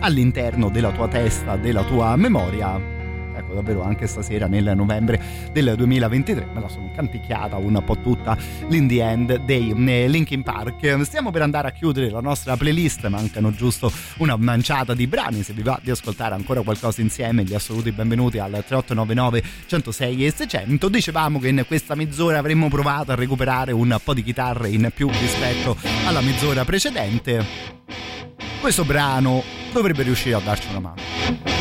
all'interno della tua testa, della tua memoria. Davvero anche stasera nel novembre del 2023 me la sono canticchiata un po' tutta l'in the end dei eh, Linkin Park. Stiamo per andare a chiudere la nostra playlist, mancano giusto una manciata di brani. Se vi va di ascoltare ancora qualcosa insieme, gli assoluti benvenuti al 3899 106 e 600. Dicevamo che in questa mezz'ora avremmo provato a recuperare un po' di chitarre in più rispetto alla mezz'ora precedente. Questo brano dovrebbe riuscire a darci una mano.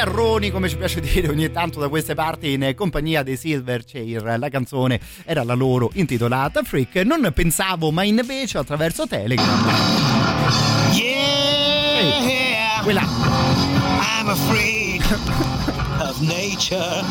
Chitarroni, come ci piace dire ogni tanto da queste parti, in compagnia dei Silverchair. La canzone era la loro intitolata Freak. Non pensavo, ma invece attraverso Telegram. Yeah, quella. I'm afraid <laughs> nature.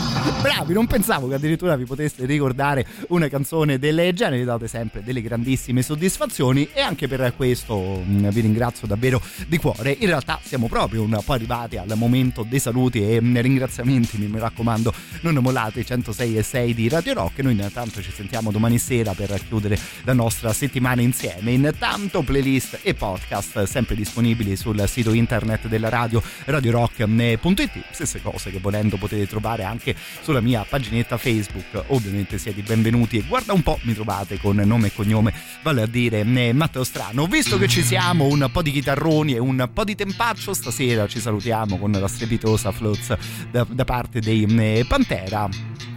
Bravi, non pensavo che addirittura vi poteste ricordare una canzone del genere, date sempre delle grandissime soddisfazioni e anche per questo mh, vi ringrazio davvero di cuore. In realtà siamo proprio un po' arrivati al momento dei saluti e mh, ringraziamenti, mi raccomando, non mollate i 106 e 6 di Radio Rock. Noi intanto ci sentiamo domani sera per chiudere la nostra settimana insieme. Intanto playlist e podcast sempre disponibili sul sito internet della radio radiorock.it, stesse cose che volendo potete trovare anche sulla mia paginetta Facebook. Ovviamente siete benvenuti e guarda un po', mi trovate con nome e cognome, vale a dire eh, Matteo Strano. Visto che ci siamo, un po' di chitarroni e un po' di tempaccio, stasera ci salutiamo con la strepitosa Floats da, da parte dei eh, Pantera.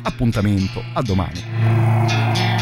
Appuntamento a domani.